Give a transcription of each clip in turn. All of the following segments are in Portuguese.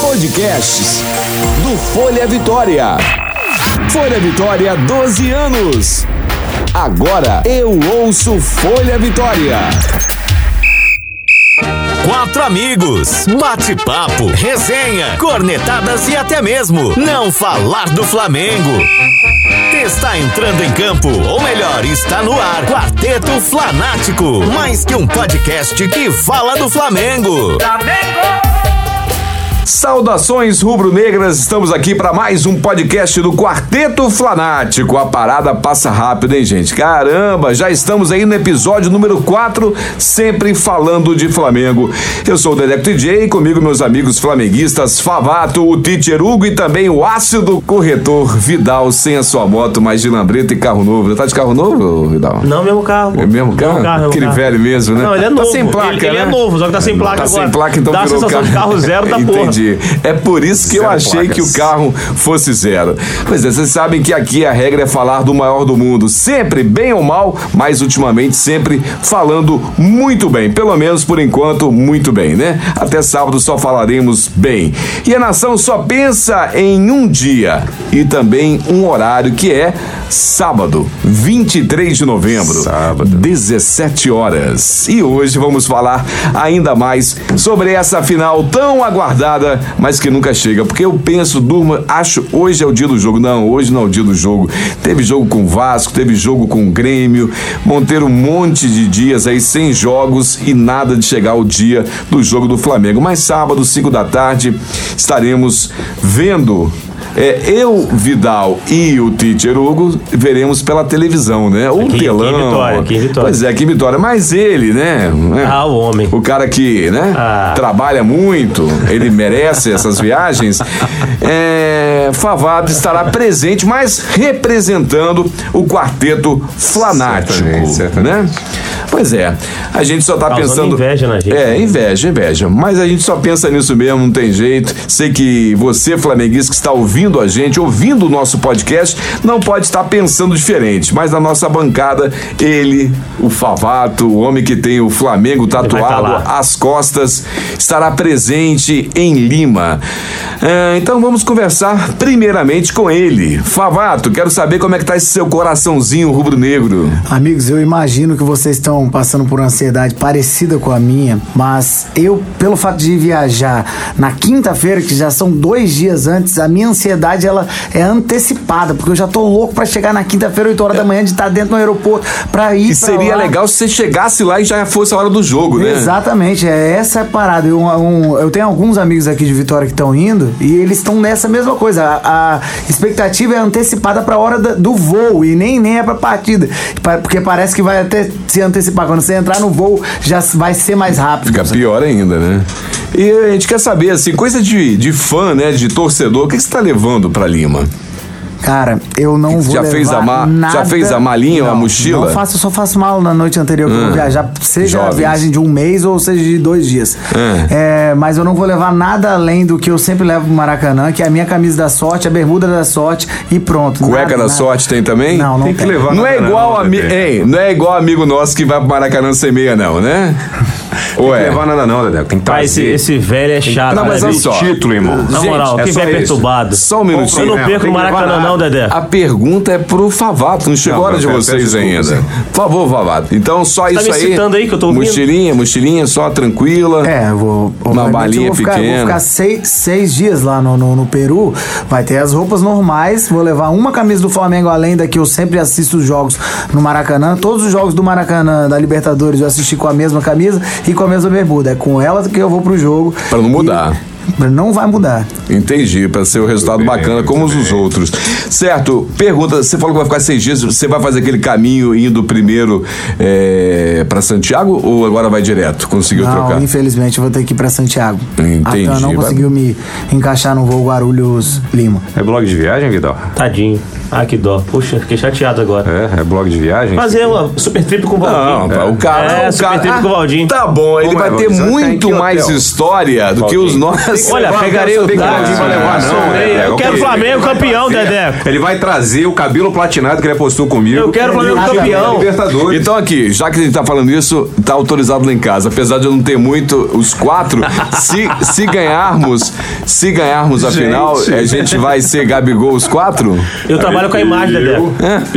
Podcasts do Folha Vitória. Folha Vitória, 12 anos. Agora eu ouço Folha Vitória. Quatro amigos, bate-papo, resenha, cornetadas e até mesmo não falar do Flamengo. Está entrando em campo, ou melhor, está no ar. Quarteto Flanático, mais que um podcast que fala do Flamengo. Flamengo! Saudações rubro-negras, estamos aqui para mais um podcast do Quarteto Flanático. A parada passa rápido, hein, gente? Caramba, já estamos aí no episódio número 4, sempre falando de Flamengo. Eu sou o Dedeco DJ, comigo meus amigos flamenguistas Favato, o Teacher Hugo e também o ácido corretor Vidal, sem a sua moto, mas de lambreta e carro novo. Tá de carro novo, Vidal? Não, mesmo carro. É mesmo carro? Mesmo carro Aquele mesmo carro. velho mesmo, né? Não, ele é novo. Tá sem placa, ele, ele né? é novo, só que tá sem placa Tá agora. sem placa, então Dá a sensação de carro zero da porra. Entendi. É por isso que eu Zero achei placas. que o carro fosse zero. Pois é, vocês sabem que aqui a regra é falar do maior do mundo, sempre bem ou mal, mas ultimamente sempre falando muito bem. Pelo menos por enquanto, muito bem, né? Até sábado só falaremos bem. E a nação só pensa em um dia e também um horário que é sábado, 23 de novembro. Sábado. 17 horas. E hoje vamos falar ainda mais sobre essa final tão aguardada, mas que nunca chega. Porque eu penso, durmo, acho hoje é o dia do jogo. Não, hoje não é o dia do jogo. Teve jogo com Vasco, teve jogo com Grêmio, vão ter um monte de dias aí sem jogos e nada de chegar o dia do jogo do Flamengo. Mas sábado, 5 da tarde, estaremos vendo é, eu, Vidal e o Teacher Hugo veremos pela televisão, né? Ou Aqui- aqui em telão. Vitória, aqui em Vitória. Pois é, aqui em Vitória. Mas ele, né? né? Ah, o homem. O cara que, né? Ah. Trabalha muito, ele merece essas viagens. É, Favado estará presente, mas representando o quarteto flanático, Certamente, certamente. né? Pois é, a gente só tá Causando pensando. inveja na gente, É, né? inveja, inveja. Mas a gente só pensa nisso mesmo, não tem jeito. Sei que você, flamenguista, que está ouvindo a gente, ouvindo o nosso podcast, não pode estar pensando diferente. Mas na nossa bancada, ele, o Favato, o homem que tem o Flamengo tatuado tá lá. às costas, estará presente em Lima. É, então vamos conversar primeiramente com ele. Favato, quero saber como é que tá esse seu coraçãozinho rubro-negro. Amigos, eu imagino que vocês estão passando por uma ansiedade parecida com a minha, mas eu, pelo fato de viajar na quinta-feira, que já são dois dias antes, a minha ansiedade ela é antecipada, porque eu já tô louco pra chegar na quinta-feira, 8 horas da manhã, de estar dentro do aeroporto, pra ir E seria lá. legal se você chegasse lá e já fosse a hora do jogo, né? Exatamente, é essa a parada. Eu, um- eu tenho alguns amigos aqui de Vitória que estão indo e eles estão nessa mesma coisa. A, a expectativa é antecipada para a hora da- do voo e nem, nem é para partida. Pa- Porque parece que vai até se antecipar. Quando você entrar no voo, já vai ser mais rápido. Fica pior ainda, né? E a gente quer saber, assim, coisa de, de fã, né? De torcedor, o que que você tá levando pra Lima? Cara, eu não vou Já levar fez a ma- nada... já fez a malinha ou a mochila? Não faço, eu só faço mala na noite anterior que eu vou Ah, viajar, seja a jovens. viagem de um mês ou seja de dois dias. Ah. É, mas eu não vou levar nada além do que eu sempre levo pro Maracanã, que é a minha camisa da sorte, a bermuda da sorte e pronto. Cueca Nada, da nada. sorte tem também? Não, não Tem que tem. levar Não é igual não, ami- Dedé. Ei, não é igual amigo nosso que vai pro Maracanã sem meia, não, né? Ou Não é? levar nada não, Dedé. Tem que Ah, esse, trazer. esse velho é chato. Não, mas né, olha bicho? só. título, irmão. Na Gente, moral, é quem isso. perturbado? Só um minutinho. Eu não perco tem no que levar Maracanã, não, Dedé. A pergunta é pro Favato, não chegou a hora de vocês ainda. Por favor, Favato. Então só Tá isso me aí. excitando aí que eu tô ouvindo? Mochilinha, mochilinha, só tranquila. É, eu vou. Uma balinha eu vou ficar, pequena. Vou ficar seis, seis dias lá no Peru. Vai ter as roupas normais. Vou levar uma camisa do Flamengo, além da que eu sempre assisto os jogos no Maracanã. Todos os jogos do Maracanã, da Libertadores, eu assisti com a mesma camisa e com a mesma bermuda. É com ela que eu vou pro jogo. Pra não mudar. E- não vai mudar. Entendi, para ser o resultado bem, bacana como os bem. outros. Certo, pergunta, você falou que vai ficar seis dias, você vai fazer aquele caminho indo primeiro é, para Santiago ou agora vai direto? Conseguiu não, trocar? infelizmente eu vou ter que ir pra Santiago. Entendi, A TAM não vai- conseguiu me encaixar no voo Guarulhos-Lima. É blog de viagem, Vidal? Tadinho. Ah, que dó. Puxa, fiquei chateado agora. É, é blog de viagem? Fazer uma super trip com o Não, Valdir. o cara. É, o super cara trip com o Valdir. Tá bom, ele Como vai é, ter em muito mais hotel? história do que os nossos. Olha, pegarei o ele vai levar, não. Eu é, quero ok. Flamengo campeão, Dedé. Ele vai trazer o cabelo platinado que ele apostou comigo. Eu quero o Flamengo campeão. Libertadores. Então aqui, já que a gente tá falando isso, tá autorizado lá em casa. Apesar de eu não ter muito, os quatro, se, se ganharmos, se ganharmos a Gente. final, a gente vai ser Gabigol os quatro? Eu trabalho com a imagem, Dedé.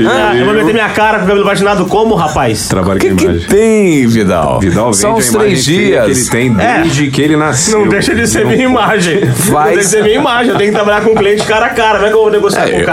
Ah, eu vou meter minha cara com o cabelo patinado como, rapaz? Trabalho com que, que imagem. tem, Vidal? Vidal vende São a os imagem três feia que ele dias. tem desde que ele nasceu. Não deixa de ser minha imagem. Não deixa de ser minha imagem. Eu tenho que trabalhar com o cliente cara a cara. Como é que eu vou negociar É, com o eu-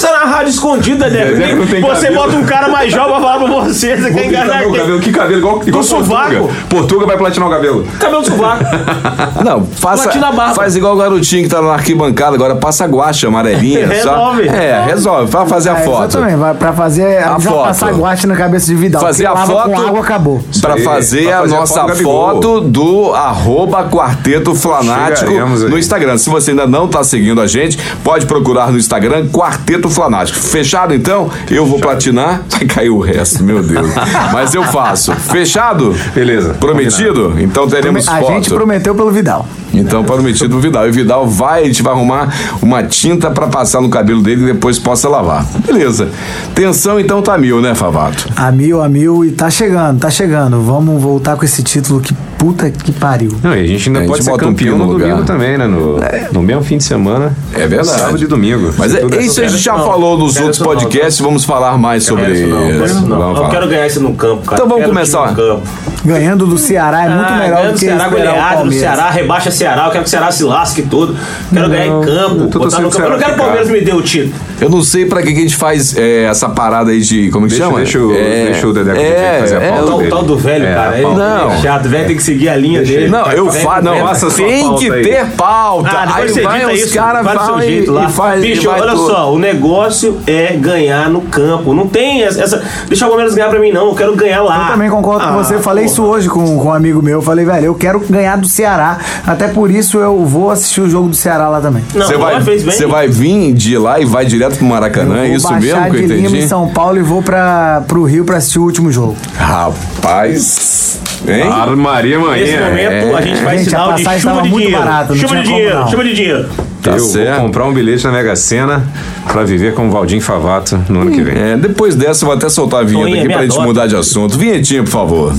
É. Você tá na rádio escondida, não tem Você cabelo. bota um cara mais jovem pra falar pra você. Você Vou quer pintar enganar meu quem? cabelo. Que cabelo? Igual, igual sovaco. Portuga. Portuga vai platinar o cabelo. Cabelo de sovaco. Não, faça, Platina a barba. faz igual o garotinho que tá na arquibancada agora, passa guache amarelinha. só, Resolve. é, resolve. Vai fazer a É, foto. Exatamente, vai pra fazer. A já foto. passar guache na cabeça de Vidal. Fazer porque a lava foto com água acabou. Pra Isso aí, fazer pra a fazer a nossa foto do Gabigol. foto do arroba Quarteto Flanático Chegaremos aí. no Instagram. Se você ainda não tá seguindo a gente, pode procurar no Instagram Quarteto Flanático. Fechado então? Eu vou platinar. Vai cair o resto, meu Deus. Mas eu faço. Fechado? Beleza. Prometido? Então teremos A foto. gente prometeu pelo Vidal. Então, prometido o Vidal. E o Vidal vai, a gente vai arrumar uma tinta pra passar no cabelo dele e depois possa lavar. Beleza. Tensão então tá mil, né, Favato? A mil, a mil e tá chegando, tá chegando. Vamos voltar com esse título que puta que pariu. Não, e a gente ainda A gente pode ser bota um campeão pino no no domingo também, né? No, no mesmo fim de semana. É verdade. Sábado e domingo. Mas é, isso a gente já não. falou nos outros isso não, podcasts, vamos falar mais sobre isso não, não. Eu falar. quero ganhar isso no campo, cara. Então vamos Quero começar. no campo. Ganhando do Ceará é muito Ah, melhor ganhando do que Ceará esperar o goleado, do. Ceará, rebaixa Ceará, eu quero que o Ceará se lasque todo. Quero ganhar em campo, botar no campo. Eu não quero que o Palmeiras me dê o título. Eu não sei pra que, que a gente faz é, essa parada aí de. Como que Deixa- chama? deixa o- é, deixa o Dedé é, fazer a é, pauta O tal, o dele. tal do velho, É, cara. a Ele. Não. é chato, o velho tem que seguir a linha dele. Não, eu falo. Não, faça tem pauta que aí. ter pauta. Ah, aí você vai os caras faz e, lá. faz. Bicho, e vai olha tudo. só, o negócio é ganhar no campo. Não tem essa. deixa o Palmeiras ganhar pra mim, não. Eu quero ganhar lá. Eu também concordo com Ah, você. Eu falei porra. isso hoje com, com um amigo meu. Eu falei, velho, eu quero ganhar do Ceará. Até por isso eu vou assistir o jogo do Ceará lá também. Não, Você vai, vai vir de lá e vai direto pro Maracanã, é vou isso baixar mesmo que eu de Lima entendi? em São Paulo e vou pra, pro Rio pra assistir o último jogo. Rapaz. Hein? Armaria Nesse manhã. momento, a gente vai Gente, a sinal de chuva de dinheiro. barata, não chuva de como dinheiro, chuva de dinheiro. Tá eu certo. vou comprar um bilhete na Mega Sena pra viver com o Valdir Favato no ano que vem. É, depois dessa eu vou até soltar a vinheta Toinha, aqui pra gente adota. mudar de assunto. Vinhetinha, por favor.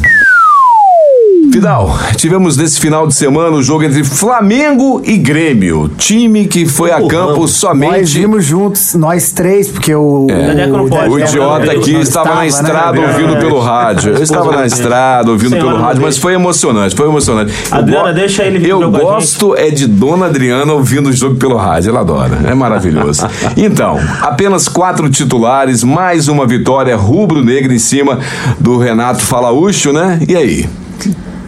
Fidal, tivemos nesse final de semana o jogo entre Flamengo e Grêmio. Time que foi a campo Nós somente. vimos juntos, nós três, porque o. Dedeco não pode, O É, idiota aqui estava na né? estrada né? ouvindo É. pelo rádio. Eu estava na estrada ouvindo pelo rádio, mas foi emocionante, foi emocionante. Adriana, deixa ele vir Eu gosto é de Dona Adriana ouvindo o jogo pelo rádio, ela adora. É maravilhoso. Então, apenas quatro titulares, mais uma vitória rubro-negra em cima do Renato Falaúcho, né? E aí?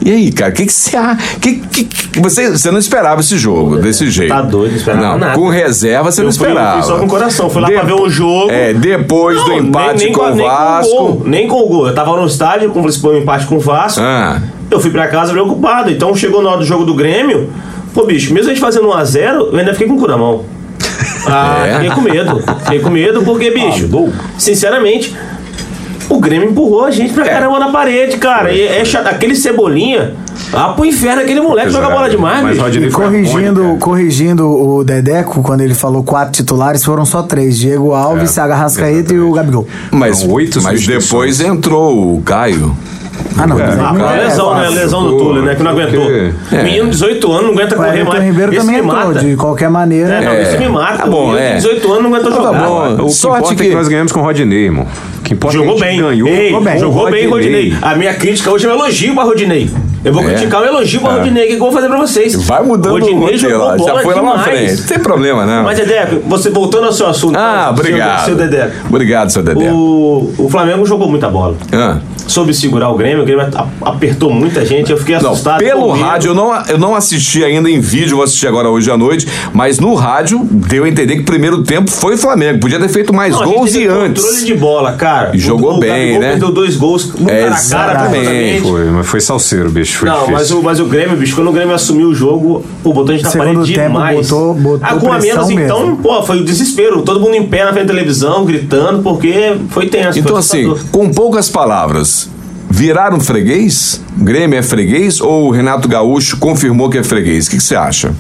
E aí, cara, o que, que você acha? Que, que, que- você, você não esperava esse jogo desse jeito? Tá doido, não esperava Não, nada. com reserva você Eu não esperava. fui só com o coração, fui lá pra ver o jogo. É, depois do Não, empate com o nem Vasco. Com o gol, nem com o gol. Eu tava no estádio, com o empate com o Vasco. Ah, Eu fui pra casa preocupado. Então chegou na hora do jogo do Grêmio. Pô, bicho, mesmo a gente fazendo 1x0, eu ainda fiquei com o cu na mão. Ah, É? fiquei com medo. Fiquei com medo porque, bicho, sinceramente, o Grêmio empurrou a gente pra caramba na parede, cara. E é chato. Aquele cebolinha. Ah, pro inferno, aquele moleque joga bola demais, Mas bicho. E foi corrigindo, corrigindo o Dedeco, quando ele falou quatro titulares, foram só três: Diego Alves, É, Saga Rascaeta e o Gabigol. mas, Foram oito mas substituições. depois entrou o Caio. Ah, não. É. Ah, não foi é lesão, né? fácil. Lesão do Túlio, né? Que não aguentou. Porque- Menino de 18 anos não aguenta O correr Everton mais. Ribeiro Esse também me entrou, mata. de qualquer maneira. É, não, É. isso me mata. Tá bom, o é. de 18 anos não aguentou Tá jogar. bom. O que Sorte importa é que- que nós ganhamos com o Rodinei, irmão. Que importa Jogou bem. ganhou Ei, com o jogou bem, Rodinei. A minha crítica hoje é um elogio pra Rodinei. Eu vou É. criticar um elogio pra É. Rodinei. O que que eu vou fazer pra vocês? Vai mudando Rodinei o roteiro, jogou ó, já bola foi lá na demais. frente. Não tem problema, não. Mas, Dedeco, você voltando ao seu assunto. ah, seu- obrigado. Seu, Dedeco. Obrigado, seu Dedé. O, o Flamengo jogou muita bola. Ah. Soube segurar o Grêmio, o Grêmio apertou muita gente, eu fiquei Não, assustado. pelo rádio, eu não, eu não assisti ainda em vídeo, vou assistir agora hoje à noite, mas no rádio deu a entender que o primeiro tempo foi Flamengo. Podia ter feito mais Não, a gente gols teve e controle antes. de bola, cara. E jogou o, bem, o Gabigol né? perdeu dois gols no cara a cara, Exatamente. Foi, mas foi salseiro, bicho. Foi Não, difícil. mas o, mas o Grêmio, bicho, quando o Grêmio assumiu o jogo, pô, botou a gente na Segundo parede tempo, demais. botou- botou ah, com a menos, então, mesmo. pô, foi o desespero. Todo mundo em pé na frente da televisão, gritando, porque foi tenso. Então, foi assim, com poucas palavras, viraram freguês? Grêmio é freguês ou o Renato Gaúcho confirmou que é freguês? O que que você acha?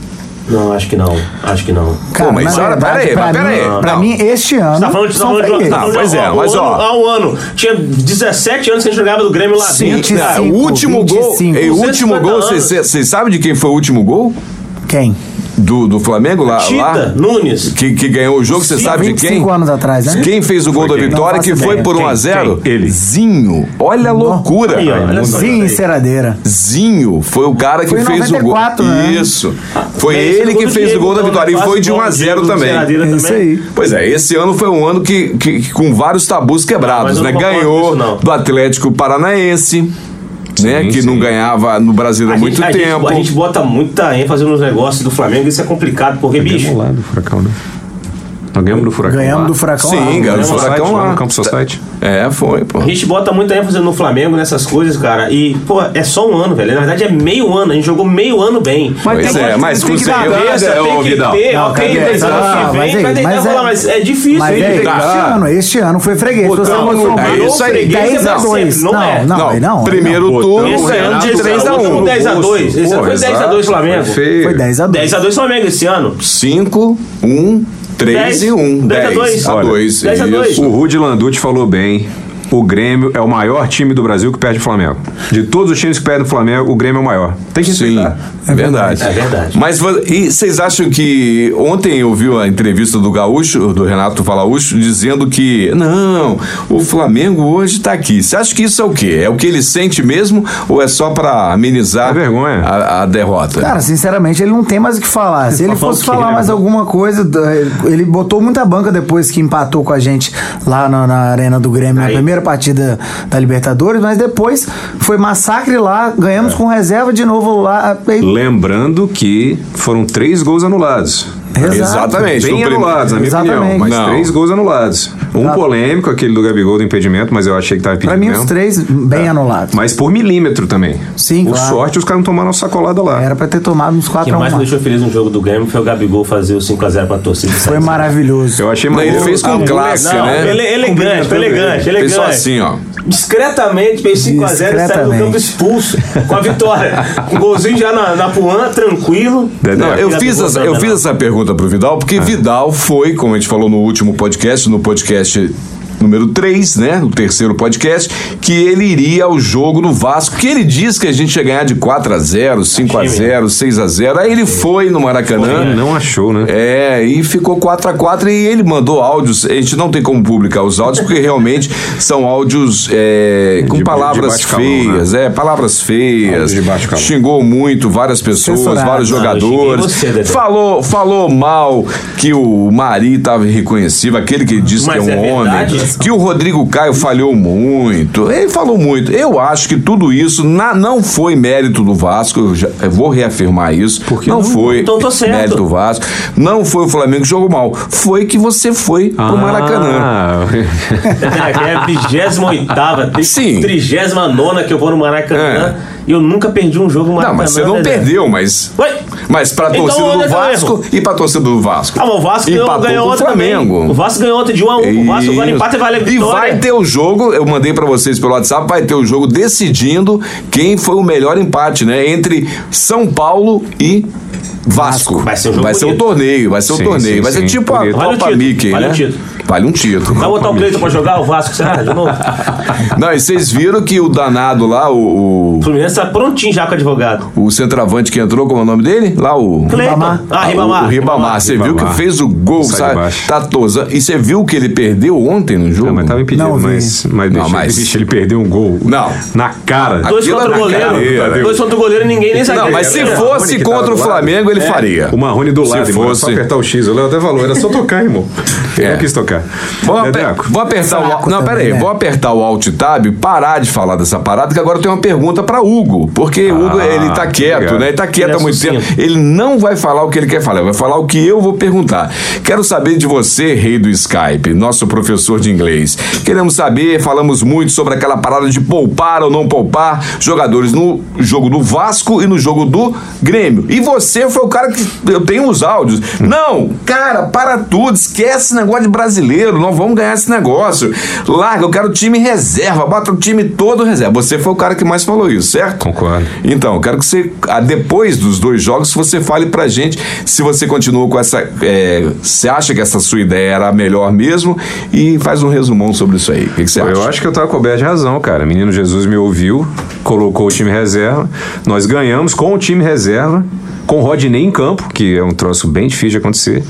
Não, acho que não. Acho que não. Cara, Pô, mas na olha, verdade, pera aí, pra mas pera mim, aí. Pra Não. mim, este ano. Você tá falando, tá são de, freguês. tá Não, pois de- é, mas, ó. ano- Há um ano. Tinha 17 anos que a gente jogava do Grêmio lá Sim, dentro. cara. o 25, último gol. 25. E o último 250 gol, vocês sabem de quem foi o último gol? Quem? Do, do Flamengo lá? Tita, lá? Nunes. Que, que ganhou o jogo, você sabe de quem? 25 anos atrás, né? Quem fez o gol da vitória, que foi ideia. por 1 Quem? a 0 Quem? Ele. Zinho. Olha a loucura. Aí, olha só. Sim, enceradeira. Zinho foi o cara que Foi fez 94, o gol. né? Isso. Foi Esse ele que fez o gol da gol vitória. E foi de 1 gol a do 0 Diego, também. Enceradeira É isso aí. Pois é, esse ano foi um ano que, que- que com vários tabus quebrados, Não, mas eu né? Ganhou isso, do Atlético Paranaense, né? Que sim. não ganhava no Brasil há muito gente, a gente- tempo. a gente bota muita ênfase nos negócios do Flamengo, isso é complicado, porque, bicho. Ganhamos lá do Furacão, né? Nós ganhamos do Furacão Ganhamos lá. do Furacão Sim, lá. ganhamos do lá, Furacão Lá lá. no Campo Society. É, foi, pô. A gente bota muita ênfase no Flamengo nessas coisas, cara. E, pô, é só um ano, velho. Na verdade, é meio ano. A gente jogou meio ano bem. Pois Tem é, que- mas tem que dar conseguiu. cabeça, É, ô, tem que Vidal. ter. Mas ano Ah, que mas vem aí, vai tentar mas é- falar, mas é difícil. Mas é, este ano, este ano foi freguês. Você não, não, não, é isso aí. 10 a Esse é 2. sempre, não é. Não, não, não. primeiro não. turno, Esse ano de 3 a 1 10 a 2. Esse ano foi 10 a 2 Flamengo. Foi feio. Foi 10 a 2. 10 a 2 Flamengo esse ano. 5, 1, 3 10, e 1. 10 a 10 2. a Olha, 2. 10 a 2. O Rudy Landucci falou bem. O Grêmio é o maior time do Brasil que perde o Flamengo. De todos os times que perdem o Flamengo, o Grêmio é o maior. Tem que Sim, é verdade. É verdade. Mas e vocês acham que ontem eu vi a entrevista do Gaúcho, do Renato Falaúcho, dizendo que não, o Flamengo hoje tá aqui. Você acha que isso é o quê? É o que ele sente mesmo ou é só pra amenizar É vergonha. A, a derrota? Cara, sinceramente, ele não tem mais o que falar. Se ele Falar fosse falar né? mais alguma coisa, ele botou muita banca depois que empatou com a gente lá na, na Arena do Grêmio, na Aí. primeira partida da Libertadores, mas depois foi massacre lá, ganhamos com reserva de novo lá. Lembrando que foram três gols anulados. Exato. Exatamente. Bem anulados, na minha Exatamente. opinião. Mas Não. três gols anulados. Um Tá. polêmico, aquele do Gabigol do impedimento, mas eu achei que tava Pra impedido mim, mesmo. os três bem anulados. Mas por milímetro também. Sim, Por claro. sorte, os caras não tomaram uma sacolada lá. Era pra ter tomado uns O que 4 a 1 mais me deixou feliz no jogo do Grêmio foi o Gabigol fazer o 5x0 pra torcida. Foi maravilhoso. Eu achei maneiro. ele fez com classe, né? Ele, elegante, elegante, Fez elegante. só assim, ó. Discretamente, fez 5x0 e saiu do campo expulso com a vitória. Um golzinho já na, na Puan, tranquilo. Não, eu fiz, essa, eu fiz essa pergunta pro Vidal, porque Vidal foi, como a gente falou no último podcast, no podcast número 3, né? O terceiro podcast, que ele iria ao jogo no Vasco, que ele disse que a gente ia ganhar de 4 a 0 5 a 0 6 a 0 Aí ele foi no Maracanã. Ele não achou, né? É, e ficou 4 a 4 e ele mandou áudios. A gente não tem como publicar os áudios, porque realmente são áudios é, com De- de palavras baixo calão, feias, é, palavras feias. Xingou muito várias pessoas, Censurado. vários Não, eu xinguei jogadores. você, falou, falou mal que o Mari estava irreconhecível, aquele que disse Mas que é um é homem. Que o Rodrigo Caio falhou muito. Ele falou muito. Eu acho que tudo isso na- não foi mérito do Vasco. Eu, já- eu vou reafirmar isso. Porque não, foi Então certo. mérito do Vasco. Não foi o Flamengo que jogou mal. Foi que você foi pro Maracanã. Ah, é a 28 Sim. 39 que eu vou no Maracanã e eu nunca perdi um jogo no Não, Maracanã. mas você não Dedé. perdeu, mas. Ué? Mas pra Então, torcida do Vasco e pra torcida do Vasco. Ah, mas o Vasco ganhou, Empatou ganhou com o ontem também. Flamengo. O Vasco ganhou ontem de 1 a 1 O Vasco agora Isso. empata e vale a E vitória. vai ter o jogo, eu mandei pra vocês pelo WhatsApp, vai ter o jogo decidindo quem foi o melhor empate, né? Entre São Paulo e Vasco. Vai ser um jogo Vai ser o torneio, vai ser o Sim, torneio. sim, vai ser sim, tipo a. Vale Copa título, Mickey, vale né? o título. Vale um título. Vai botar o Cleiton pra jogar o Vasco, será? De novo? Não, e vocês viram que o danado lá, o, O Fluminense tá prontinho já com o advogado. o, centroavante que entrou, como é o nome dele? Lá o. Cleiton. Ribamar. Ah, Ribamar. O Ribamar, você viu que fez o gol, sabe? Tá tosa. E você viu que ele perdeu ontem no jogo? Ah, mas tava impedido, Não mas, mas, Não, deixa, mas- bicho, ele perdeu um gol. Não. Na cara. Dois Aquilo contra o goleiro. Dois contra o goleiro e ninguém nem sabia. Não, mas se É. fosse contra o. Flamengo, ele faria. O Marrone do Se lado, era só fosse- apertar o X. O Léo até falou, era só tocar, irmão. Ele É. não quis tocar. Vou, aper- Dedeco, vou apertar o. Não, também, peraí, né? vou apertar o Alt Tab, parar de falar dessa parada, que agora eu tenho uma pergunta pra Hugo. Porque o Hugo, ele tá quieto, obrigado. né? Ele tá quieto Ele é há muito tempo. Ele não vai falar o que ele quer falar, vai falar o que eu vou perguntar. Quero saber de você, rei do Skype, nosso professor de inglês. Queremos saber, falamos muito sobre aquela parada de poupar ou não poupar jogadores no jogo do Vasco e no jogo do Grêmio. E você foi o cara que. Eu tenho os áudios. Não, cara, para tudo, esquece esse negócio de brasileiro, não vamos ganhar esse negócio. Larga, eu quero time reserva, bota o time todo reserva. Você foi o cara que mais falou isso, certo? Concordo. Então, eu quero que você, ah, depois dos dois jogos, você fale pra gente se você continua com essa. é, você acha que essa sua ideia era a melhor mesmo e faz um resumão sobre isso aí. O que, que você Pô, acha? Eu acho que eu tava coberto de razão, cara. Menino Jesus me ouviu, colocou o time reserva. Nós ganhamos com o time reserva, com o Rodney em campo, que é um troço bem difícil de acontecer.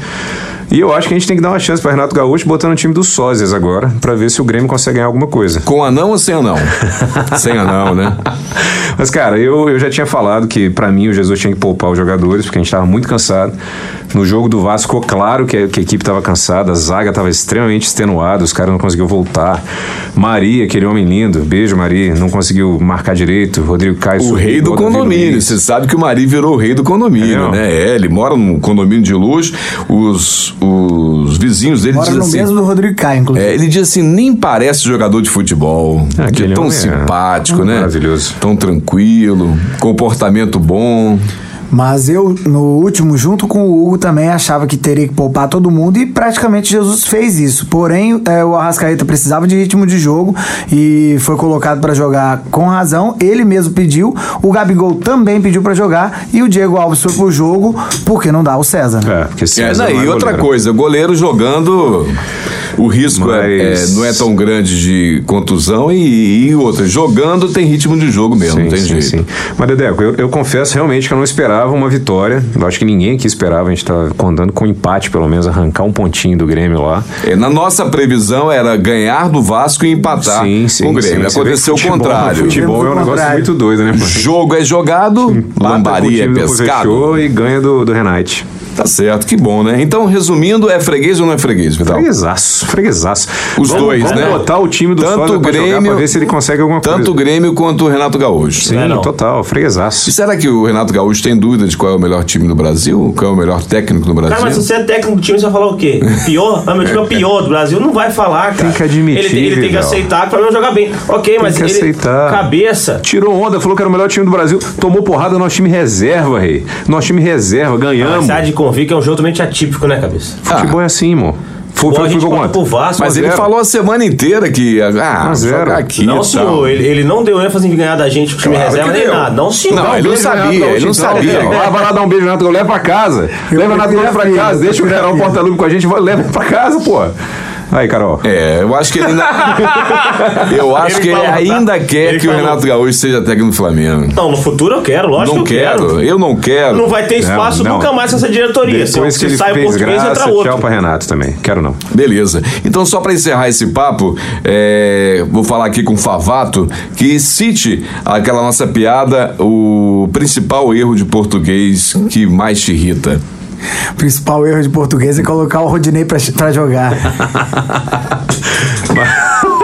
E eu acho que a gente tem que dar uma chance para Renato Gaúcho botando o time dos sósias agora, para ver se o Grêmio consegue ganhar alguma coisa. Com anão ou sem anão? sem anão, né? Mas, cara, eu, eu já tinha falado que, pra mim, o Jesus tinha que poupar os jogadores, porque a gente tava muito cansado. No jogo do Vasco ficou claro que a, que a equipe tava cansada, a zaga tava extremamente extenuada, os caras não conseguiam voltar. Maria, aquele homem lindo, beijo, Maria, não conseguiu marcar direito. Rodrigo Caio O subiu, rei do condomínio. Você sabe que o Mari virou o rei do condomínio, É né? É, ele mora num condomínio de luxo. Os, os vizinhos dele Mora dizem no assim. mesmo do Rodrigo Caio, inclusive. É, ele diz assim, nem parece jogador de futebol. Ah, aquele tão homem é simpático, né? maravilhoso. Tão tranquilo, comportamento bom. Mas eu, no último, junto com o Hugo, também achava que teria que poupar todo mundo e praticamente Jesus fez isso. Porém, é, o Arrascaeta precisava de ritmo de jogo e foi colocado para jogar com razão. Ele mesmo pediu, o Gabigol também pediu para jogar e o Diego Alves foi pro jogo porque não dá o César. né? É, porque É, César não, não é e outra goleiro. coisa, goleiro jogando, o risco é- Mas- é, não é tão grande de contusão e, e outra, jogando tem ritmo de jogo mesmo, não tem sim, jeito. sim. Mas, Dedeco, eu, eu confesso realmente que eu não esperava uma vitória. Eu acho que ninguém aqui esperava. A gente tá contando com um empate, pelo menos, arrancar um pontinho do Grêmio lá. É, na nossa previsão era ganhar do Vasco e empatar sim, sim. com o Grêmio. sim. Aconteceu o contrário. Futebol é um negócio muito doido, né, mano? Jogo é jogado, lambaria é pescado. Fechou e ganha do, do Renate. Tá certo, que bom, né? Então, resumindo, é freguês ou não é freguês, Vidal? Freguesaço, freguesaço. Os Vamos- dois, vamos né? botar o time do Tanto o pra jogar Grêmio- pra ver se ele consegue alguma Tanto o coisa. Grêmio quanto o Renato Gaúcho. Sim, Não é não. total, E freguesaço. será que o Renato Gaúcho tem dúvida de qual é o melhor time do Brasil? Qual é o melhor técnico do Brasil? Cara, mas se você é técnico do time, você vai falar o quê? Pior? Ah, meu time é o pior do Brasil. Não vai falar, cara. Tem que admitir, Ele, tem- ele tem que aceitar que pra mim jogar bem. Ok, mas que ele. aceitar. Cabeça. Tirou onda, falou que era o melhor time do Brasil. Tomou porrada no nosso time reserva, rei. Nosso time reserva, ganhamos. Mas a de convir que é um jogo totalmente atípico, né, cabeça? Futebol é assim, irmão. Foi, Pô, foi, a gente quanto? pro Vasco. Mas ele zero. falou a semana inteira que. Ah, zero. aqui. Não, senhor. Ele, ele não deu ênfase em ganhar da gente com o time Claro reserva nem deu. nada. Não, senhor. Não, ele não sabia, Renato ele não sabia. Vidal. Vai, lá dar um beijo no Renato leva pra casa. leva o Renato Gaúcho pra casa, deixa o Carol prefiro. porta-lupe com a gente, vai- leva ele pra casa, pô. Aí, Carol. É, eu acho que ele ainda. eu acho Ele que ele falou, tá? ainda quer Ele que o falou. Renato Gaúcho seja técnico do Flamengo. Não, no futuro eu quero, lógico não que eu quero. quero, eu não quero. Não vai ter espaço Não, não. nunca mais com essa diretoria. Se, Depois que se ele sai o fez português, graça, entra outro. tchau pra Renato também. Quero não. Beleza. Então, só para encerrar esse papo, é, vou falar aqui com o Favato que cite aquela nossa piada, o principal erro de português que mais te irrita. O principal erro de português é colocar o Rodinei pra, pra jogar.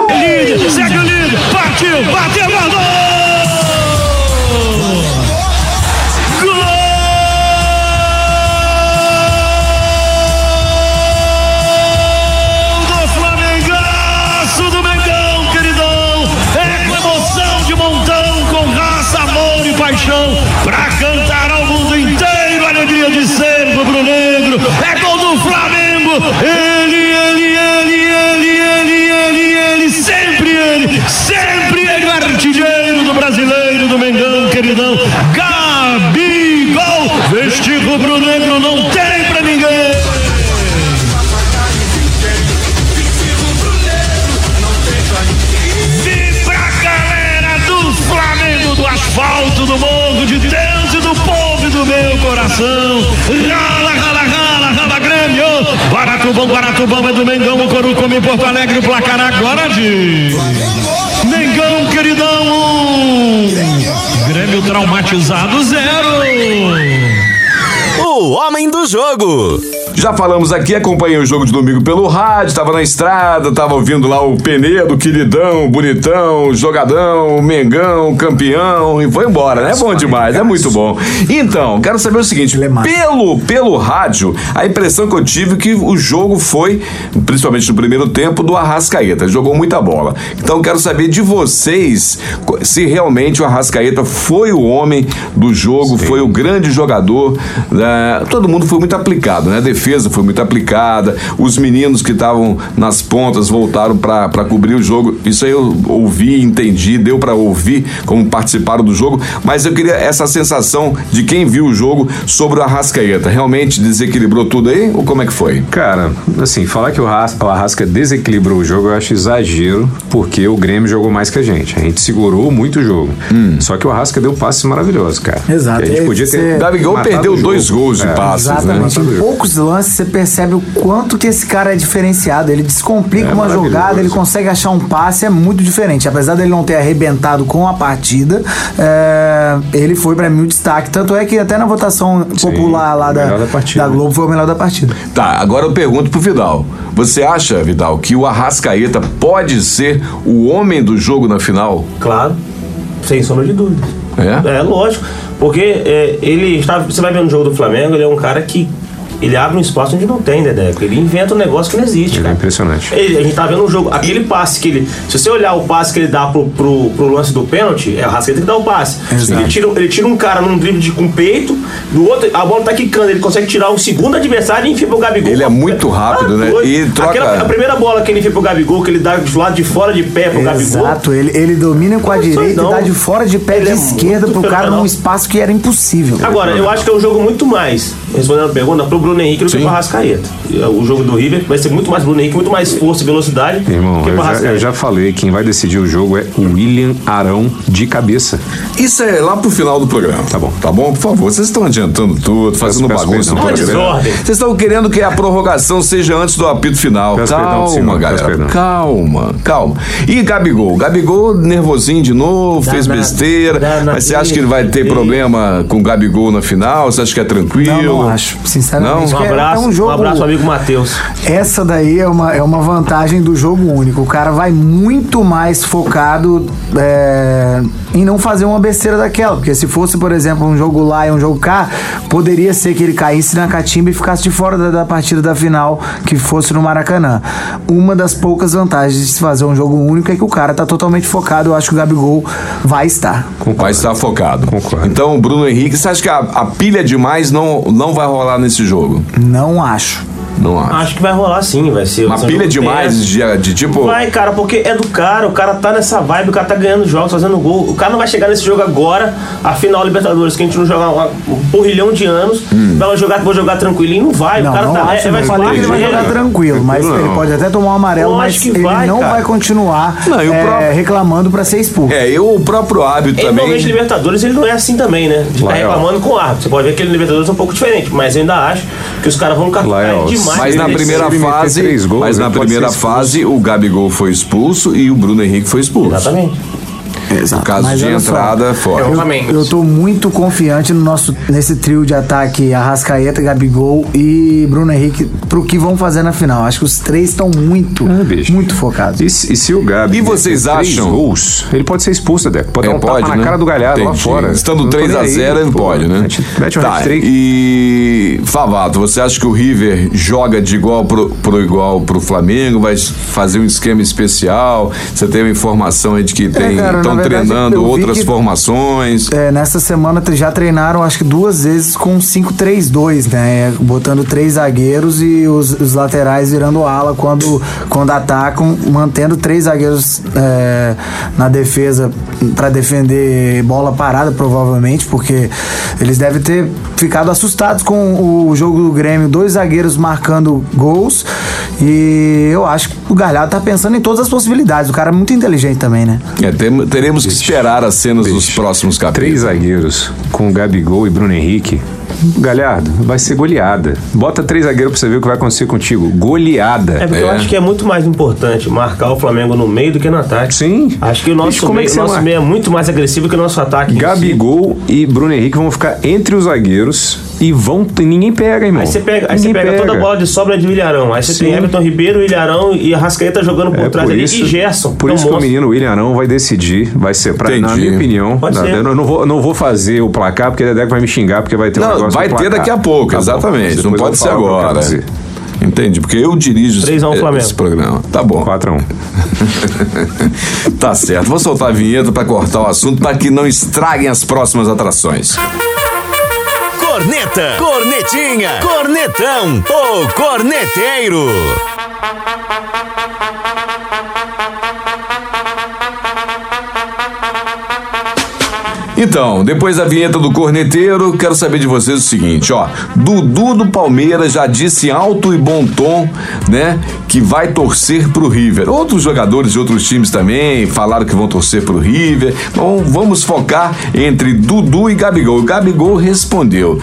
líder, segue o líder, partiu, bateu, coração. Rala, rala, rala, rala, Grêmio. Guaratubão, Guaratubão é do Mengão, o Coru come Porto Alegre, o placar agora de. Mengão, queridão. Grêmio traumatizado, zero. O homem do jogo. Já falamos aqui, acompanhei o jogo de domingo pelo rádio, tava na estrada, tava ouvindo lá o Penedo, queridão, bonitão, jogadão, Mengão, campeão, e foi embora, né? É bom demais, é muito bom. Então, quero saber o seguinte: pelo, pelo rádio, a impressão que eu tive é que o jogo foi, principalmente no primeiro tempo, do Arrascaeta. Jogou muita bola. Então, quero saber de vocês se realmente o Arrascaeta foi o homem do jogo, foi o grande jogador. né? Todo mundo foi muito aplicado, né? A defesa foi muito aplicada, os meninos que estavam nas pontas voltaram para cobrir o jogo. Isso aí eu ouvi, entendi, deu para ouvir como participaram do jogo, mas eu queria essa sensação de quem viu o jogo sobre o Arrascaeta. Realmente desequilibrou tudo aí ou como é que foi? Cara, assim, falar que o Arrasca, desequilibrou o jogo eu acho exagero, porque o Grêmio jogou mais que a gente. A gente segurou muito o jogo. Só que o Arrasca deu passes maravilhosos, cara. Exato. Que a gente E podia ter. O Gabigol perdeu dois gols de É, passes, né? Exatamente. né? Em poucos lances você percebe o quanto que esse cara é diferenciado. Ele descomplica É uma jogada, ele consegue achar um passe, é muito diferente. Apesar dele não ter arrebentado com a partida, é, ele foi pra mim o destaque. Tanto é que até na votação popular lá da, da partida. da Globo foi o melhor da partida. Tá, agora eu pergunto pro Vidal. Você acha, Vidal, que o Arrascaeta pode ser o homem do jogo na final? Claro, sem sombra de dúvida. É? É, lógico. Porque é, ele está. Você vai ver no jogo do Flamengo, ele é um cara que. Ele abre um espaço onde não tem, Dedeco. Ele inventa um negócio que não existe, Ele é cara. impressionante. Ele- a gente tá vendo um jogo. Aquele passe que ele. Se você olhar o passe que ele dá pro, pro, pro lance do pênalti, é o Rascaeta que dá o passe. Exato. Ele tira, ele tira um cara num drible de, com peito, do outro, a bola tá quicando, ele consegue tirar o segundo adversário e enfia pro Gabigol. Ele é muito rápido, né? doido. E troca- Aquela, a primeira bola que ele enfia pro Gabigol, que ele dá do lado de fora de pé pro Gabigol. Exato, ele, ele domina com a direita não. e dá de fora de pé Ele de é esquerda pro cara num espaço que era impossível. Agora, eu acho que é um jogo muito mais, respondendo a pergunta, pro Bruno Henrique do que Sim. pro Arrascaeta. O jogo do River vai ser muito mais Bruno Henrique, muito mais força e velocidade Irmão, do que eu pro já, Arrascaeta. eu já falei, quem vai decidir o jogo é o William Arão de cabeça. Isso é lá pro final do programa. Tá bom. Tá bom? Por favor, vocês estão adiantando tudo, fazendo peço bagunça no programa. desordem. Vocês estão querendo que a prorrogação seja antes do apito final. Peço perdão, calma, senhor, galera. Calma, calma. E Gabigol? Gabigol nervosinho de novo, fez Danado, besteira. Mas você acha que ele vai ter problema com o Gabigol na final? Você acha que é tranquilo? Não, não acho. Sinceramente, Não? Um é- abraço, é um jogo. um abraço, amigo Matheus. Essa daí é uma, é uma vantagem do jogo único. O cara vai muito mais focado é, em não fazer uma besteira daquela. Porque se fosse, por exemplo, um jogo lá e um jogo cá, poderia ser que ele caísse na catimba e ficasse de fora da, da partida da final, que fosse no Maracanã. Uma das poucas vantagens de se fazer um jogo único é que o cara tá totalmente focado. Eu acho que o Gabigol vai estar. Vai estar focado. Concordo. Então, o Bruno Henrique, você acha que a, a pilha demais não, não vai rolar nesse jogo? Não acho. Não acho. Acho que vai rolar sim, vai ser. Uma um pilha demais de, de tipo. Vai, cara, porque é do cara, o cara tá nessa vibe, o cara tá ganhando jogos, fazendo gol. O cara não vai chegar nesse jogo agora, a final Libertadores, que a gente não joga há um porrilhão de anos, vai jogar, vou jogar tranquilinho, não vai. Não, o cara não tá. acho, é, não vai falei que ele vai jogar tranquilo, mas Tranquilo ele não. pode até tomar um amarelo, Eu mas acho que ele vai, não cara. vai continuar Não, e o é, próprio- reclamando pra ser expulso. É, eu, o próprio árbitro Ele, Normalmente, também. Libertadores, ele não é assim também, né? De é, ó. reclamando com o árbitro. Você pode ver que ele Libertadores é um pouco diferente, mas eu ainda acho que os caras vão Lá é, cair ó, demais. Mas na primeira fase, gols, mas na primeira fase o Gabigol foi expulso e o Bruno Henrique foi expulso. Exatamente. Exato. No caso Mas de olha só, entrada, fora. Eu- Eu, tô muito confiante no nosso nesse trio de ataque Arrascaeta, Gabigol e Bruno Henrique pro que vão fazer na final. Acho que os três estão muito, É, muito focados. E, se- e se o Gabi. E vocês acham- Gols, ele pode ser expulso, Deco. Pode É, dar um tapa na né? cara do galhado lá fora. Estando Não tô 3 nem a aí, 0 ele pode, né? Mete, um tá, e Favato, você acha que o River joga de igual pro, pro igual pro Flamengo? Vai fazer um esquema especial? Você tem uma informação aí de que estão É, cara, na verdade, treinando outras que- formações? É, nessa semana já treinaram acho que duas vezes com 5-3-2, né? Botando três zagueiros e os, os laterais virando ala quando, quando atacam, mantendo três zagueiros é, na defesa para defender bola parada, provavelmente, porque eles devem ter ficado assustados com o jogo do Grêmio, dois zagueiros marcando gols. E eu acho que o Galhardo tá pensando em todas as possibilidades. O cara é muito inteligente também, né? É, tem- teremos que esperar as cenas dos Bicho, próximos Três capítulos. zagueiros com Gabigol e Bruno Henrique. Galhardo, vai ser goleada. Bota três zagueiros pra você ver o que vai acontecer contigo. Goleada. É porque eu É. acho que é muito mais importante marcar o Flamengo no meio do que no ataque. Sim. Acho que o Bicho, nosso, como é meio, que você nosso meio é muito mais agressivo que o nosso ataque. em si. Gabigol e Bruno Henrique vão ficar entre os zagueiros E vão. Ninguém pega, irmão. Aí você pega, aí você Ninguém pega, toda a bola de sobra de Ilharão. Aí você Sim. tem Everton Ribeiro, Ilharão e Arrascaeta jogando por É trás por ali. isso, e Gerson. por um isso que o menino William Arão vai decidir. Vai ser, pra, na minha opinião. Pode tá, ser. eu não vou, não vou fazer o placar, porque o Dedeco vai me xingar, porque vai ter um Não, negócio vai ter placar. daqui a pouco, Tá exatamente. Não pode ser agora. Entende? Porque eu dirijo 3 a 1 esse, Flamengo. esse programa. Tá bom. 4 a 1 Tá certo. Vou soltar a vinheta pra cortar o assunto para que não estraguem as próximas atrações. Corneta, cornetinha, cornetão, o corneteiro. Então, depois da vinheta do corneteiro, quero saber de vocês o seguinte, ó. Dudu do Palmeiras já disse alto e bom tom, né, que vai torcer pro River. Outros jogadores de outros times também falaram que vão torcer pro River. Então, vamos focar entre Dudu e Gabigol. O Gabigol respondeu.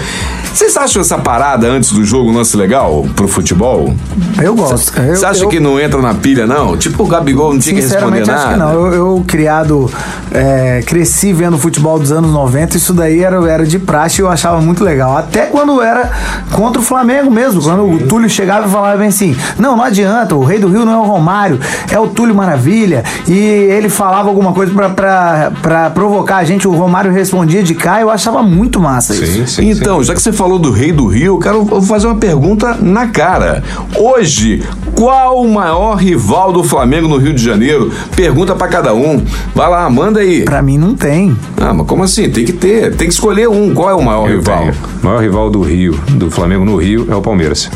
Vocês acham essa parada antes do jogo um lance legal pro futebol? Eu gosto. Você acha eu- que não entra na pilha, não? Tipo, o Gabigol não tinha que responder Sinceramente, acho que nada. não. Eu, eu, criado, é, cresci vendo futebol dos anos 90, isso daí era, era de praxe e eu achava muito legal. Até quando era contra o Flamengo mesmo, quando o Túlio chegava e falava bem assim: não, não adianta, o Rei do Rio não é o Romário, é o Túlio Maravilha. E ele falava alguma coisa pra, pra, pra provocar a gente, o Romário respondia de cá, eu achava muito massa isso. Sim, sim. Então, já que você falou do Rei do Rio, eu quero vou fazer uma pergunta na cara. Hoje, qual o maior rival do Flamengo no Rio de Janeiro? Pergunta pra cada um. Vai lá, manda aí. Pra mim não tem. Ah, mas como assim? Tem que ter, tem que escolher um. Qual é o maior Eu rival? tenho. O maior rival do Rio, do Flamengo no Rio, é o Palmeiras.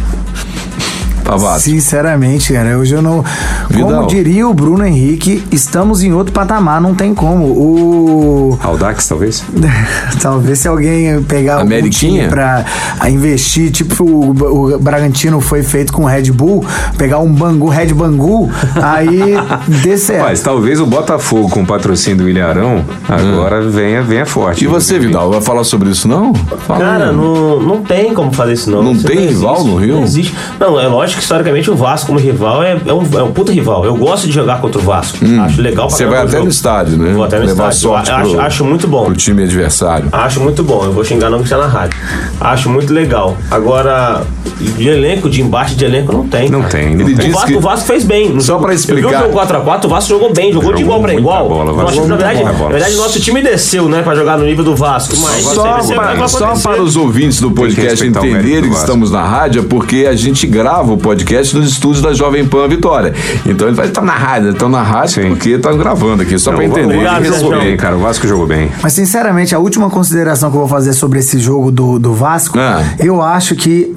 Sinceramente, cara, hoje eu não. Vidal. Como diria o Bruno Henrique, estamos em outro patamar, não tem como. O. Aldax, talvez? Talvez se alguém pegar um Ameriquinha? time pra investir, tipo o, o Bragantino foi feito com o Red Bull, pegar um Bangu, Red Bangu, aí dê certo. Mas talvez o Botafogo, com o patrocínio do Ilharão, agora venha, venha forte. E você, Vidal, vai falar sobre isso não? Fala Cara, não, não tem como fazer isso, não. Não Isso tem rival existe, no Rio? Não existe. Não, é lógico historicamente o Vasco como rival é, é, um, é um puta rival. Eu gosto de jogar contra o Vasco. Acho legal pra Hum. Você vai o até jogo. no estádio, né? Vou até no Levar estádio. sorte acho, pro- acho muito bom. Pro time adversário. Acho muito bom, eu vou xingar não que está na rádio. Acho muito legal. Agora, de elenco, de embate de elenco, não tem. Não cara. tem, não Ele O disse Vasco, que- o Vasco fez bem. Só jogo. pra explicar- o jogo 4x4, o Vasco jogou bem, jogou, de Jogou igual pra igual. bola, o Vasco Nós- na, verdade, bola. na verdade, nosso time desceu, né, pra jogar no nível do Vasco. Mas Só, vai só para os ouvintes do podcast o entenderem que estamos na rádio, é porque a gente grava o podcast nos estúdios da Jovem Pan Vitória. Então ele vai estar na rádio, estão na rádio Sim. porque estão gravando aqui, só para o- entender. O Vasco jogou bem, cara. O Vasco jogou bem. Mas sinceramente, a última consideração que eu vou fazer sobre esse jogo do, do Vasco, Ah. eu acho que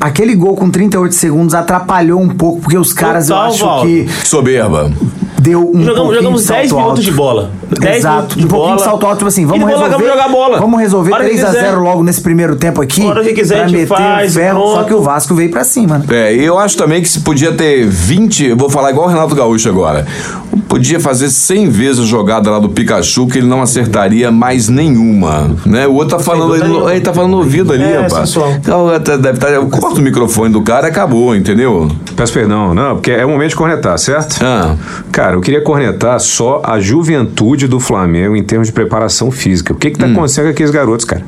aquele gol com 38 segundos atrapalhou um pouco, porque os caras Total, eu acho Valdo. que Soberba. deu um Jogamos, jogamos de 10 salto minutos alto. de bola. 10 Exato, um pouquinho bola. de salto alto, tipo assim, vamos resolver. jogar bola. Vamos resolver Hora que 3 a quiser. 0 logo nesse primeiro tempo aqui. Hora que quiser, pra a gente meter faz, o ferro, pronto. só que o Vasco veio pra cima, né? É, e eu acho também que se podia ter 20, eu vou falar igual o Renato Gaúcho agora. Podia fazer 100 vezes a jogada lá do Pikachu que ele não acertaria mais nenhuma, né? O outro tá falando, ele, ele tá falando no ouvido ali, É, rapaz. Então, deve estar, corta o microfone do cara e acabou, entendeu? Peço perdão, não, porque é o momento de cornetar, certo? Ah. Cara, eu queria cornetar só a juventude do Flamengo em termos de preparação física. O que que tá acontecendo com aqueles garotos, cara?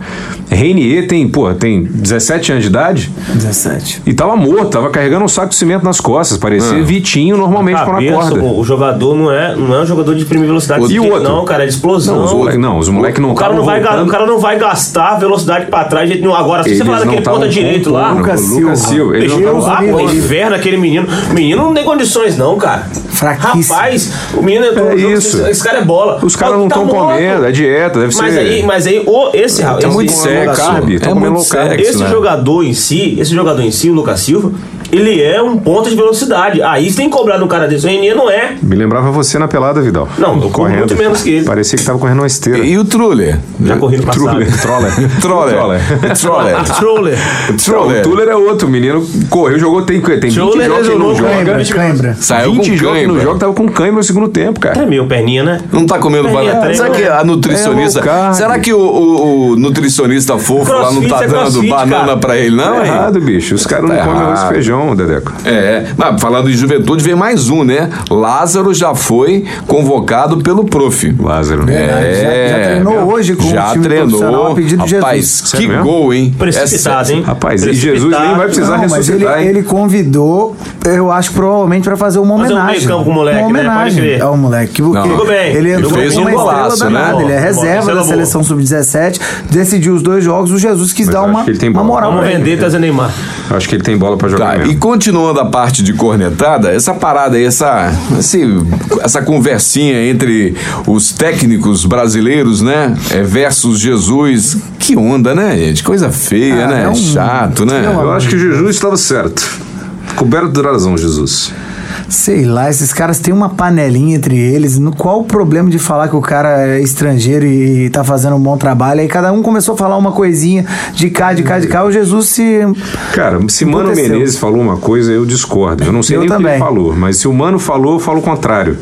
Reinier tem, pô, tem 17 anos de idade 17. e tava morto, tava carregando um saco de cimento nas costas. Parecia Vitinho normalmente quando Cabeça, acorda. o, o jogador não é, não é um jogador de primeira velocidade. E o outro? Não, cara, é de explosão. Não, os moleques não, os moleque não o, cara não vai, o cara não vai gastar velocidade pra trás de jeito nenhum. Agora, se Eles você falar daquele ponta direito lá, Lucas o Lucas Silva. Ele não Deus tava ah, pô, inverno aquele menino. O menino não tem condições, não, cara. Fraquíssimo. Rapaz, o menino É jogo, isso. Esse, esse cara é bola. Os caras não tá estão morto. comendo, é dieta, deve Mas ser. aí, mas aí o, esse, Tá esse, muito esse sério, carb, muito esse né? jogador em si, esse jogador em si, o Lucas Silva, ele é um ponto de velocidade. Aí você tem que cobrar do cara desse. O Renier não é. Me lembrava você na pelada, Vidal. Não, eu corro muito menos que ele. Parecia que tava correndo uma esteira. E o Truller? Já corri no passado. Truller, Troller. Troller. Troller. Troller. Troller. o Tuller é outro, o menino correu, jogou, tem, tem 20 Troller jogos que ele não joga. Cãibra, cãibra. Saiu 20 com jogos não joga, tava com cãibra no segundo tempo, cara. Tremeu perninha, né? Não tá comendo banana. Será que a nutricionista. É carb. será que o, o- o nutricionista fofo lá não tá é dando banana pra ele, não, Tá hein? errado, bicho. Os caras Tá não comem arroz e feijão. Campeão, Dedeco. É, mas falando em juventude, vem mais um, né? Lázaro já foi convocado pelo prof. Lázaro. É, Já- já treinou hoje com o já time profissional treinou. a pedido de Rapaz, Jesus. que Sério gol, hein? Precipitado, É hein? Rapaz, e Precipitado. Jesus nem vai precisar Não, mas ele, ressuscitar, hein? ele convidou, eu acho, provavelmente pra fazer uma Fazer um homenagem. com o moleque, uma né? Pode homenagem crer. ao moleque. Porque Não. Tudo bem. Ele Ele entrou fez com um uma estrela golaço, né? danada, Ele é reserva bom, da seleção sub-17, decidiu os dois jogos, o Jesus quis Mas dar uma, ele uma moral Vamos ele. vender, trazer Neymar. Acho que ele tem bola pra jogar Tá, mesmo. E continuando a parte de cornetada, essa parada aí, essa, esse- essa conversinha entre os técnicos brasileiros, né? é, versus Jesus. Que onda, né, gente? Coisa feia, Ah, né? é um- Chato, né? Eu acho que Jesus estava certo. Coberto de razão, Jesus. Sei lá, esses caras têm uma panelinha entre eles. No qual o problema de falar que o cara é estrangeiro e tá fazendo um bom trabalho? Aí cada um começou a falar uma coisinha de cá, de cá, de cá. O Jesus se. Cara, se Mano. Menezes falou uma coisa, eu discordo. Eu não sei Eu nem o que também. ele falou, mas se o Mano falou, eu falo o contrário.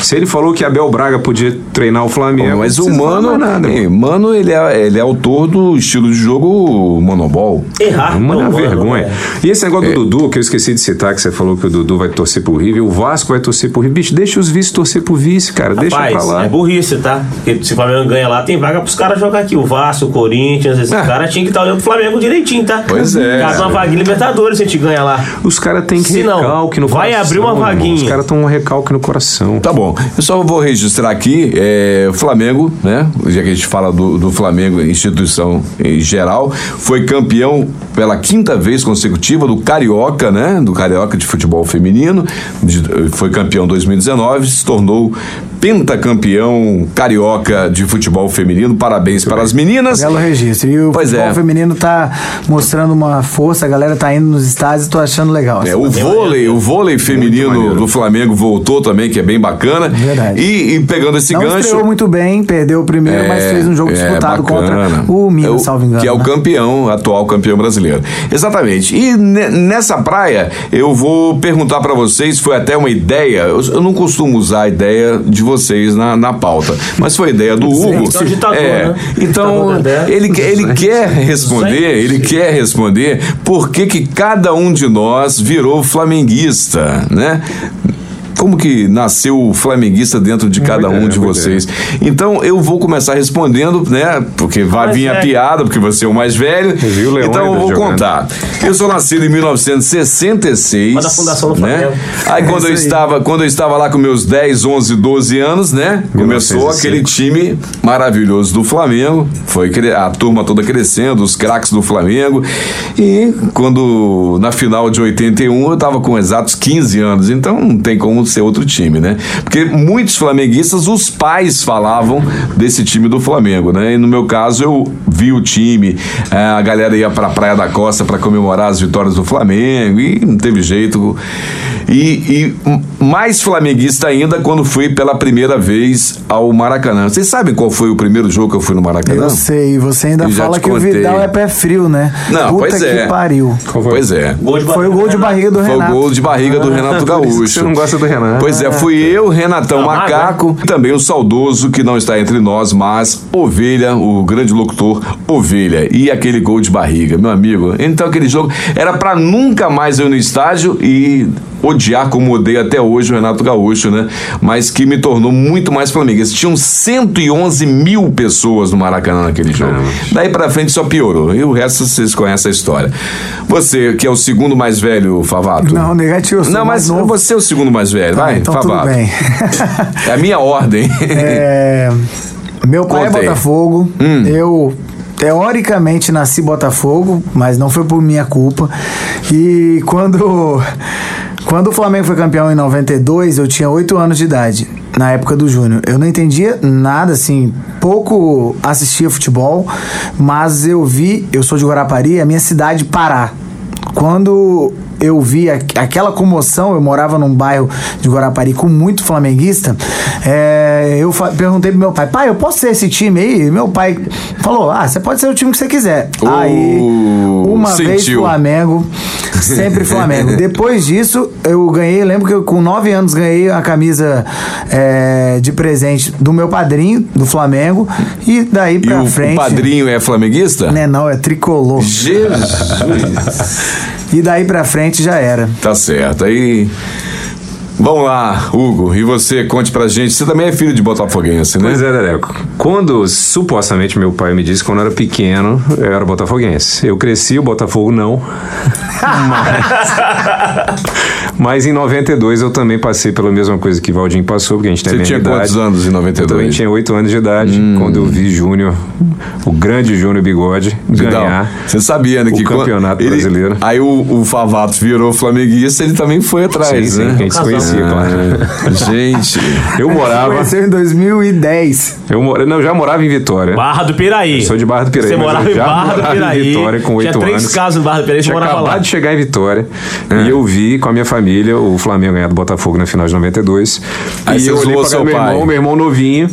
Se ele falou que Abel Braga podia treinar o Flamengo, Mas não o Mano, nada, eh, mano. mano ele, é, ele é autor do estilo de jogo monobol. Errar. Mano, é não, uma vergonha. né? E esse negócio do Dudu, que eu esqueci de citar, que você falou que o Dudu vai torcer pro River, o Vasco vai torcer pro River. Bicho, deixa os vice torcer pro vice, cara. Deixa pra Rapaz, lá. é burrice, tá? Porque se o Flamengo ganha lá, tem vaga pros caras jogar aqui. O Vasco, o Corinthians, esses É. caras tinham que estar olhando pro Flamengo direitinho, tá? Pois é. Caso uma vaguinha Libertadores, se a gente ganha lá. Os caras têm que Se não, recalque no vai coração. abrir uma irmão. vaguinha. Os caras estão um recalque no coração. Tá bom. Eu só vou registrar aqui, é, o Flamengo, né? Já que a gente fala do, do Flamengo, instituição em geral, foi campeão pela quinta vez consecutiva do Carioca, né? Do Carioca de futebol feminino. De- foi campeão em 2019, se tornou pentacampeão carioca de futebol feminino. Parabéns para as meninas. Belo registro. E o Pois futebol é. feminino tá mostrando uma força, a galera tá indo nos estádios e tô achando legal. É, o vôlei, o vôlei feminino do Flamengo voltou também, que é bem bacana. Verdade. E, e pegando esse Não gancho. estreou muito bem, perdeu o primeiro, mas fez um jogo é, disputado bacana. contra o Minas, É salvo engano. Que é o né? campeão, atual campeão brasileiro. Exatamente. E ne- nessa praia, eu vou perguntar pra vocês, foi até uma ideia, eu, eu não costumo usar a ideia de vocês na, na pauta, mas foi ideia do Hugo. Então, ditador, é, né? Então, ele, ele quer responder, ele quer responder por que que cada um de nós virou flamenguista, né? Como que nasceu o flamenguista dentro de cada um de boa vocês? Então eu vou começar respondendo, né? Porque vai mais vir a velho. piada, porque você é o mais velho. viu Então eu vou contar. Eu sou nascido em 1966. Mas da fundação do né? Flamengo. Aí quando eu É estava, quando eu estava lá com meus 10, 11, 12 anos, né? Começou 1905. aquele time maravilhoso do Flamengo. Foi a turma toda crescendo, os craques do Flamengo. E quando na final de 81 eu estava com exatos 15 anos, então não tem como ser outro time, né? Porque muitos flamenguistas, os pais falavam desse time do Flamengo, né? E no meu caso eu vi o time, eh, a galera ia pra Praia da Costa para comemorar as vitórias do Flamengo e não teve jeito. E, e mais flamenguista ainda quando fui pela primeira vez ao Maracanã. Vocês sabem qual foi o primeiro jogo que eu fui no Maracanã? Eu sei, você ainda Eu fala que o contei. Vidal é pé frio, né? Não, Puta pois que é. pariu. Pois é. Gol de Foi o gol de barriga do Foi Renato. o gol de barriga do Renato isso que Gaúcho. você não gosta do Renato. Pois é, fui eu, Renatão Ah, Macaco, e também o saudoso que não está entre nós, mas Ovelha, o grande locutor Ovelha. E aquele gol de barriga, meu amigo. Então aquele jogo era pra nunca mais eu ir no estádio e odiar como odeio até hoje o Renato Gaúcho, né? Mas que me tornou muito mais flamenguista. Tinham 111 mil pessoas no Maracanã naquele jogo. Daí pra frente só piorou. E o resto vocês conhecem a história. Você, que é o segundo mais velho, Favato. Não, negativo. Não, mas mais novo. você é o segundo mais velho, Tá, vai, então Favato. tudo bem. É a minha ordem. É, meu pai Conta é aí. Hum. Botafogo. Eu teoricamente nasci Botafogo, mas não foi por minha culpa. E quando quando o Flamengo foi campeão em 92, eu tinha 8 anos de idade. Na época do Júnior. Eu não entendia nada, assim, pouco assistia futebol, mas eu vi, eu sou de Guarapari, a minha cidade parar. Quando eu vi aquela comoção, eu morava num bairro de Guarapari com muito flamenguista, é, eu perguntei pro meu pai, pai, eu posso ser esse time aí? E meu pai falou, ah, você pode ser o time que você quiser. Oh, aí, uma vez sentiu. Flamengo, Sempre Flamengo. Depois disso, eu ganhei, lembro que eu com 9 anos ganhei a camisa é, de presente do meu padrinho, do Flamengo. E daí E pra o, o frente. padrinho é flamenguista? Né, não, é tricolor. Jesus! E daí pra frente já era. Tá certo. Aí. Vamos lá, Hugo. E você, conte pra gente. Você também é filho de botafoguense, né? Pois é, Dereco. Quando supostamente meu pai me disse que quando eu era pequeno, eu era botafoguense. Eu cresci, o Botafogo não. Mas, mas em 92 eu também passei pela mesma coisa que Valdinho passou, porque a gente tem a Você tinha idade. quantos anos em Eu também 92? tinha 8 anos de idade quando eu vi Júnior, o grande Júnior Bigode, Vidal, ganhar. você sabia, né? o que campeonato ele- brasileiro. Aí o, o Favato virou flamenguista, ele também foi atrás, Sim, sim, né? que a gente se conhecia, claro. Ah, Gente. Eu morava. Conheceu em 2010. Eu, mora- não, eu já morava em Vitória. Barra do Piraí. Sou de Barra do Piraí, Você morava eu em Barra do morava em Piraí. Vitória com oito Tinha três anos. casas no Barra do Piraí, você morava lá. de chegar em Vitória É. e eu vi com a minha família o Flamengo ganhar do Botafogo na final de 92. Aí e eu olhei seu meu pai. irmão, meu irmão novinho.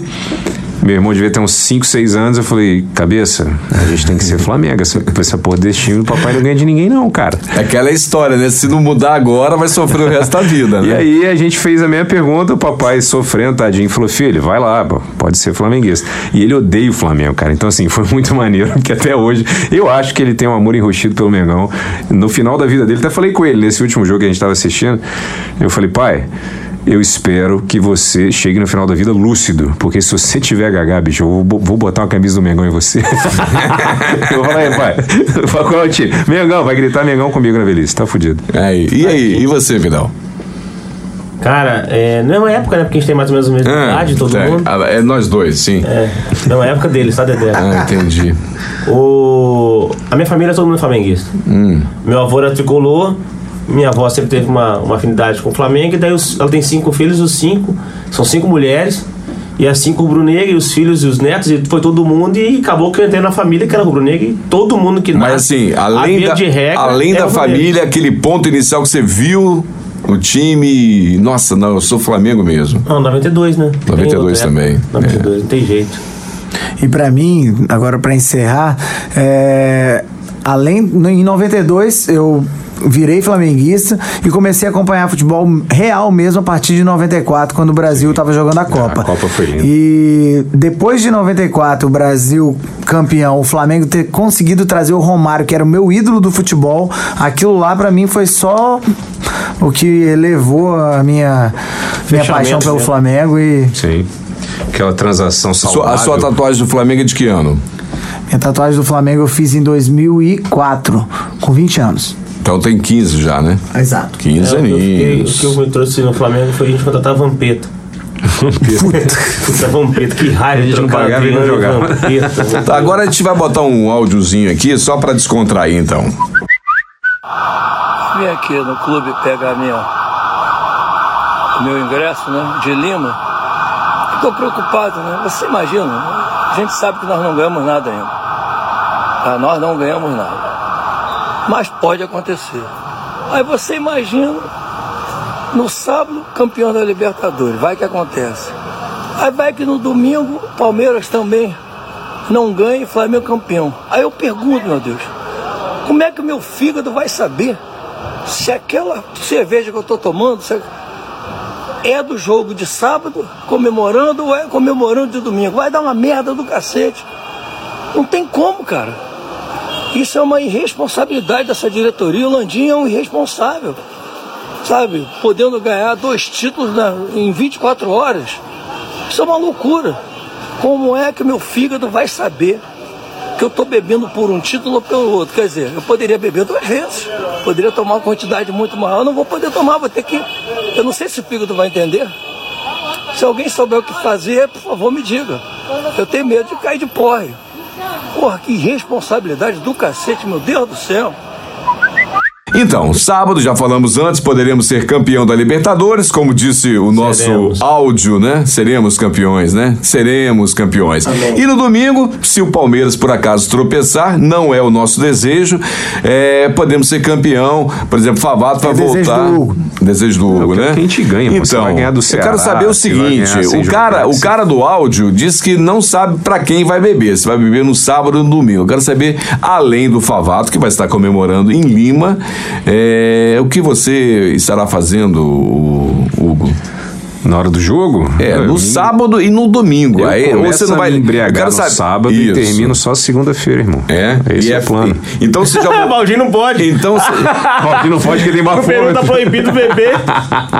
Meu irmão devia ter uns 5, 6 anos. Eu falei, cabeça, a gente tem que ser Flamengo. Essa, essa porra desse time, o papai não ganha de ninguém, não, cara. É aquela história, né? Se não mudar agora, vai sofrer o resto da vida, né? E aí a gente fez a mesma pergunta, o papai sofrendo, tadinho, falou, filho, vai lá, pode ser flamenguista. E ele odeia o Flamengo, cara. Então, assim, foi muito maneiro, porque até hoje eu acho que ele tem um amor enrustido pelo Mengão. No final da vida dele, até falei com ele nesse último jogo que a gente tava assistindo, eu falei, pai. Eu espero que você chegue no final da vida lúcido, porque se você tiver gaga, bicho, eu vou, vou botar uma camisa do Mengão em você. eu vou falar, aí, pai, qual é o time? Mengão, vai gritar Mengão comigo na velhice, tá fudido. Aí, e aí, e você, Vidal? Cara, é, não é uma época, né? Porque a gente tem mais ou menos a mesma idade, todo é, mundo. ah, é nós dois, sim. É, não é uma época deles, tá, Dedé? Ah, entendi. O... A minha família é todo mundo flamenguista. Hum. Meu avô era tricolor, minha avó sempre teve uma, uma afinidade com o Flamengo, e daí os- ela tem cinco filhos, os cinco, são cinco mulheres, e as cinco rubro-negras, e os filhos e os netos, e foi todo mundo, e acabou que eu entrei na família que era rubro-negra, e todo mundo que Mas nasce, assim, a além da, de regra, além é da família, aquele ponto inicial que você viu o time. Nossa, não, eu sou Flamengo mesmo. Não, 92, né? Tem 92 outra também, época. 92, não tem jeito. E pra mim, agora pra encerrar, é, além em 92 eu virei flamenguista e comecei a acompanhar futebol real mesmo a partir de 94, quando o Brasil estava jogando a Copa. Copa foi linda. E depois de 94, o Brasil campeão, o Flamengo ter conseguido trazer o Romário, que era o meu ídolo do futebol, aquilo lá pra mim foi só o que elevou a minha, minha paixão pelo mesmo. Flamengo e Sim. Aquela transação saudável. a sua tatuagem do Flamengo é de que ano? Minha tatuagem do Flamengo eu fiz em 2004, com 20 anos. Então tem 15 já, né? Exato. 15 É, o que eu fiquei- aninhos. O que eu me trouxe no Flamengo foi a gente contratar Vampeta. Puta, Vampeta, que raiva A gente de não pagava e não jogava. Vampeta. Tá, agora a gente vai botar um áudiozinho aqui só pra descontrair então. Vim aqui no clube pegar minha, o meu ingresso, né, de Lima. Estou preocupado, né? Você imagina, né? a gente sabe que nós não ganhamos nada ainda. Tá? Nós não ganhamos nada. Mas pode acontecer. Aí você imagina, no sábado, campeão da Libertadores, vai que acontece. Aí vai que no domingo, Palmeiras também não ganha e Flamengo campeão. Aí eu pergunto, meu Deus, como é que o meu fígado vai saber se aquela cerveja que eu estou tomando é do jogo de sábado, comemorando, ou é comemorando de domingo? Vai dar uma merda do cacete. Não tem como, cara. Isso é uma irresponsabilidade dessa diretoria. O Landim é um irresponsável. Sabe? Podendo ganhar dois títulos na- em 24 horas. Isso é uma loucura. Como é que meu fígado vai saber que eu estou bebendo por um título ou pelo outro. Quer dizer, eu poderia beber duas vezes, poderia tomar uma quantidade muito maior, eu não vou poder tomar, vou ter que. Eu não sei se o fígado vai entender. Se alguém souber o que fazer, por favor, me diga. Eu tenho medo de cair de porre. Porra, que irresponsabilidade do cacete, meu Deus do céu. Então, sábado, já falamos antes, poderemos ser campeão da Libertadores, como disse o nosso Seremos. áudio, né? Seremos campeões, né? Seremos campeões. E no domingo, se o Palmeiras por acaso tropeçar, não é o nosso desejo, é, podemos ser campeão. Por exemplo, Favato vai É desejo voltar. do Hugo. Desejo do Hugo, né? que a gente ganha, Então, vai ganhar do eu Ceará, quero saber o seguinte: o cara, jogar, o cara do áudio disse que não sabe pra quem vai beber, se vai beber no sábado ou no domingo. Eu quero saber, além do Favato, que vai estar comemorando em Lima, É, o que você estará fazendo, Hugo? Na hora do jogo? É, eu no me- sábado e no domingo. Eu Aí você não vai embriagar no saber- sábado e Isso. termino só segunda-feira, irmão. É, Esse e é o plano. Então você já. Valdir não pode. então você- Aqui não pode que tem No Peru tá bafômetro. proibido beber.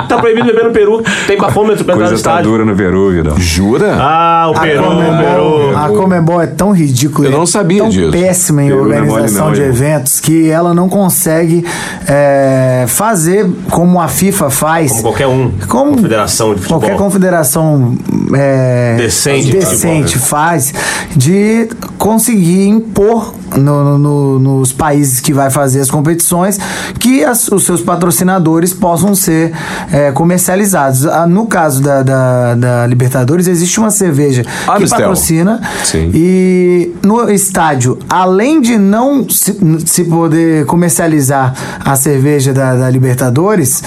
Tá proibido beber no Peru. Tem bafômetro pra entrar no Coisa tá estádio. dura no Peru, Vidal. Jura? Ah, o Peru, o Comembol, a Comembol é tão ridícula, Eu não é sabia tão disso. péssima em Peru é organização não, de eventos que ela não consegue é, fazer como a FIFA faz. Como qualquer um. Como Confederação de futebol. Qualquer confederação é, Decente de decente futebol, faz de conseguir impor no- no- nos países que vai fazer as competições que as- os seus patrocinadores possam ser é, comercializados. Ah, No caso da, da- da Libertadores, existe uma cerveja que Amistel. patrocina Sim. e no estádio, além de não se, se poder comercializar a cerveja da, da Libertadores,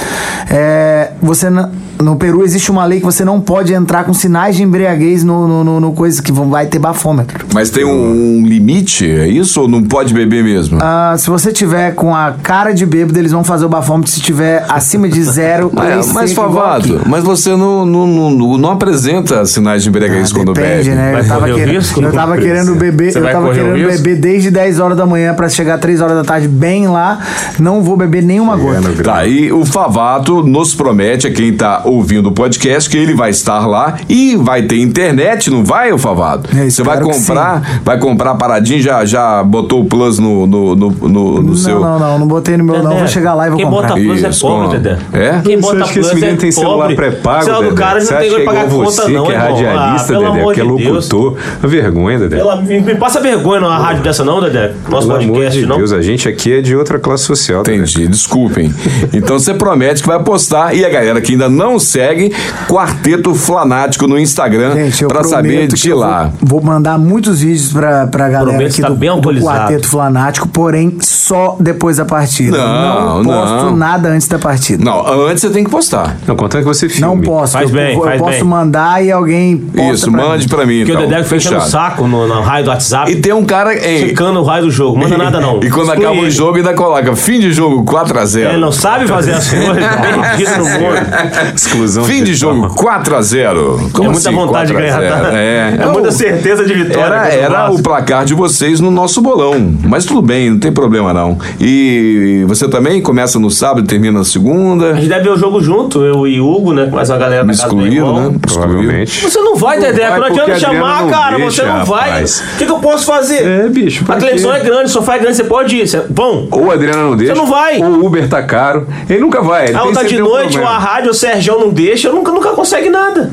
é, você no Peru existe uma lei que você não pode entrar com sinais de embriaguez no, no, no- no coisa que vão- vai ter bafômetro. Mas tem um, um limite, é isso? Ou não pode beber mesmo? Ah, se você tiver com a cara de bêbado, eles vão fazer o bafômetro se tiver acima de zero. Mas, eles mas Favado, mas você não, não, não, não apresenta sinais de embriaguez Ah, quando depende, bebe. né? Vai Eu tava, querendo, risco? eu tava querendo beber, Você eu tava querendo beber desde 10 horas da manhã pra chegar 3 horas da tarde bem lá. Não vou beber nenhuma gota. Tá, e o Favato nos promete, a quem tá ouvindo o podcast, que ele vai estar lá e vai ter internet, não vai, o Favato? Eu Você vai comprar, vai comprar paradinho, já, já botou o plus no, no, no, no, no Não, seu. não, não, não botei no meu não, Dedé, vou chegar lá e vou Quem comprar. bota plus é Isso, pobre, com- Dedé. É? Quem Você bota acha que esse plus menino é tem celular pobre. pré-pago, O celular do Dedé? cara Você não tem que é pagar igual conta, você, não, que é radialista, Ah, Dedé, amor que é de Deus. locutor. Vergonha, Dedé. Pela- me, passa vergonha numa rádio dessa não, Dedé. Nosso Pelo amor podcast, de não. Deus, a gente aqui é de outra classe social. Dedé. Entendi, desculpem. Então você promete que vai postar e a galera que ainda não segue, Quarteto Flanático no Instagram prometo saber de lá. Vou, vou mandar muitos vídeos pra, pra galera Prometo aqui estar do, bem do. Quarteto Flanático, porém só depois da partida. Não, posto não. nada antes da partida. Não, antes você tem que postar. Não, contando que você filme. Não posso. Faz eu, bem, eu faz posso bem. mandar e alguém posta Isso, pra mande mim. pra mim. Porque então. o Dedé enchendo o saco no, no raio do WhatsApp, E tem um cara. ei, secando o raio do jogo. Manda nada não. E quando Exclui acaba o jogo, ainda coloca fim de jogo 4x0. Ele não sabe fazer as coisas, mundo. Exclusão Fim de jogo 4x0. É muita vontade de ganhar, tá? É, É muita certeza de vitória. Era, contra o placar de vocês no nosso bolão. Mas tudo bem, não tem problema não. E você também começa no sábado e termina na segunda. A gente deve ver o jogo junto, eu e Hugo, né? Com mais uma galera Me da casa do excluído, irmão. né? Provavelmente. Você não vai, Dedé, vai não a Adriana chamar, não cara. deixa, você não vai. O que, que eu posso fazer? É, bicho. A televisão quê? é grande, o sofá é grande, você pode ir. Você... Bom, Ou a Adriana não deixa. não vai. Ou o Uber tá caro. Ele nunca vai. Ele a tem outra de um noite, ou a rádio, o Sérgio não deixa, eu nunca, nunca consegue nada.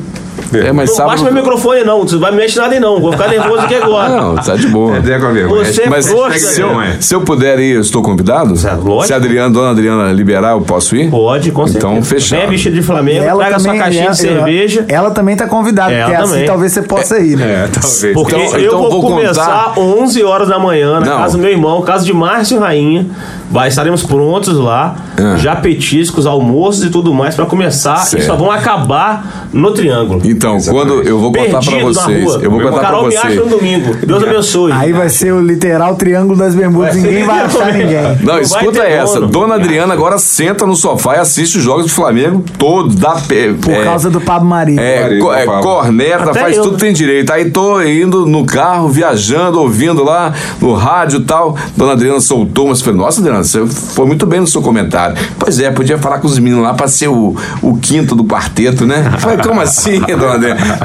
É, mas Não baixa sábado. meu microfone, não. Você vai mexer nada aí, não. Vou ficar nervoso aqui agora. Não, tá de boa. É. Você- Mas Poxa, se, eu, se eu puder ir, eu estou convidado? lógico. Se a Adriana, dona Adriana liberar, eu posso ir? Pode, com certeza. Então, fechado. Vem vestido de Flamengo, Ela traga também, sua caixinha ela, de cerveja. Ela, também tá convidada, É, porque ela assim também. talvez você possa ir, né? É, talvez. Porque Então- eu então vou, vou começar 11 horas da manhã na Não. casa do meu irmão, casa de Márcio Rainha. Vai, estaremos prontos lá, Ah. já petiscos, almoços e tudo mais pra começar. Certo. E só vão acabar no Triângulo. Então, quando eu vou contar na vocês, eu vou contar pra Carol me acha vocês. no domingo. Deus abençoe. Aí vai ser o literal triângulo das bermudas, ninguém vai achar ninguém. Não, escuta essa. dono. Dona Adriana agora senta no sofá e assiste os jogos do Flamengo todos. Dá pé. Por é, causa do Pablo Marinho. É, Marido, co- é, Pablo. corneta, Até faz eu. tudo que tem direito. Aí tô indo no carro, viajando, ouvindo lá no rádio e tal. Dona Adriana soltou, mas falei, nossa, Adriana, você foi muito bem no seu comentário. Pois é, podia falar com os meninos lá pra ser o, o quinto do quarteto, né? Falei, como assim, Dona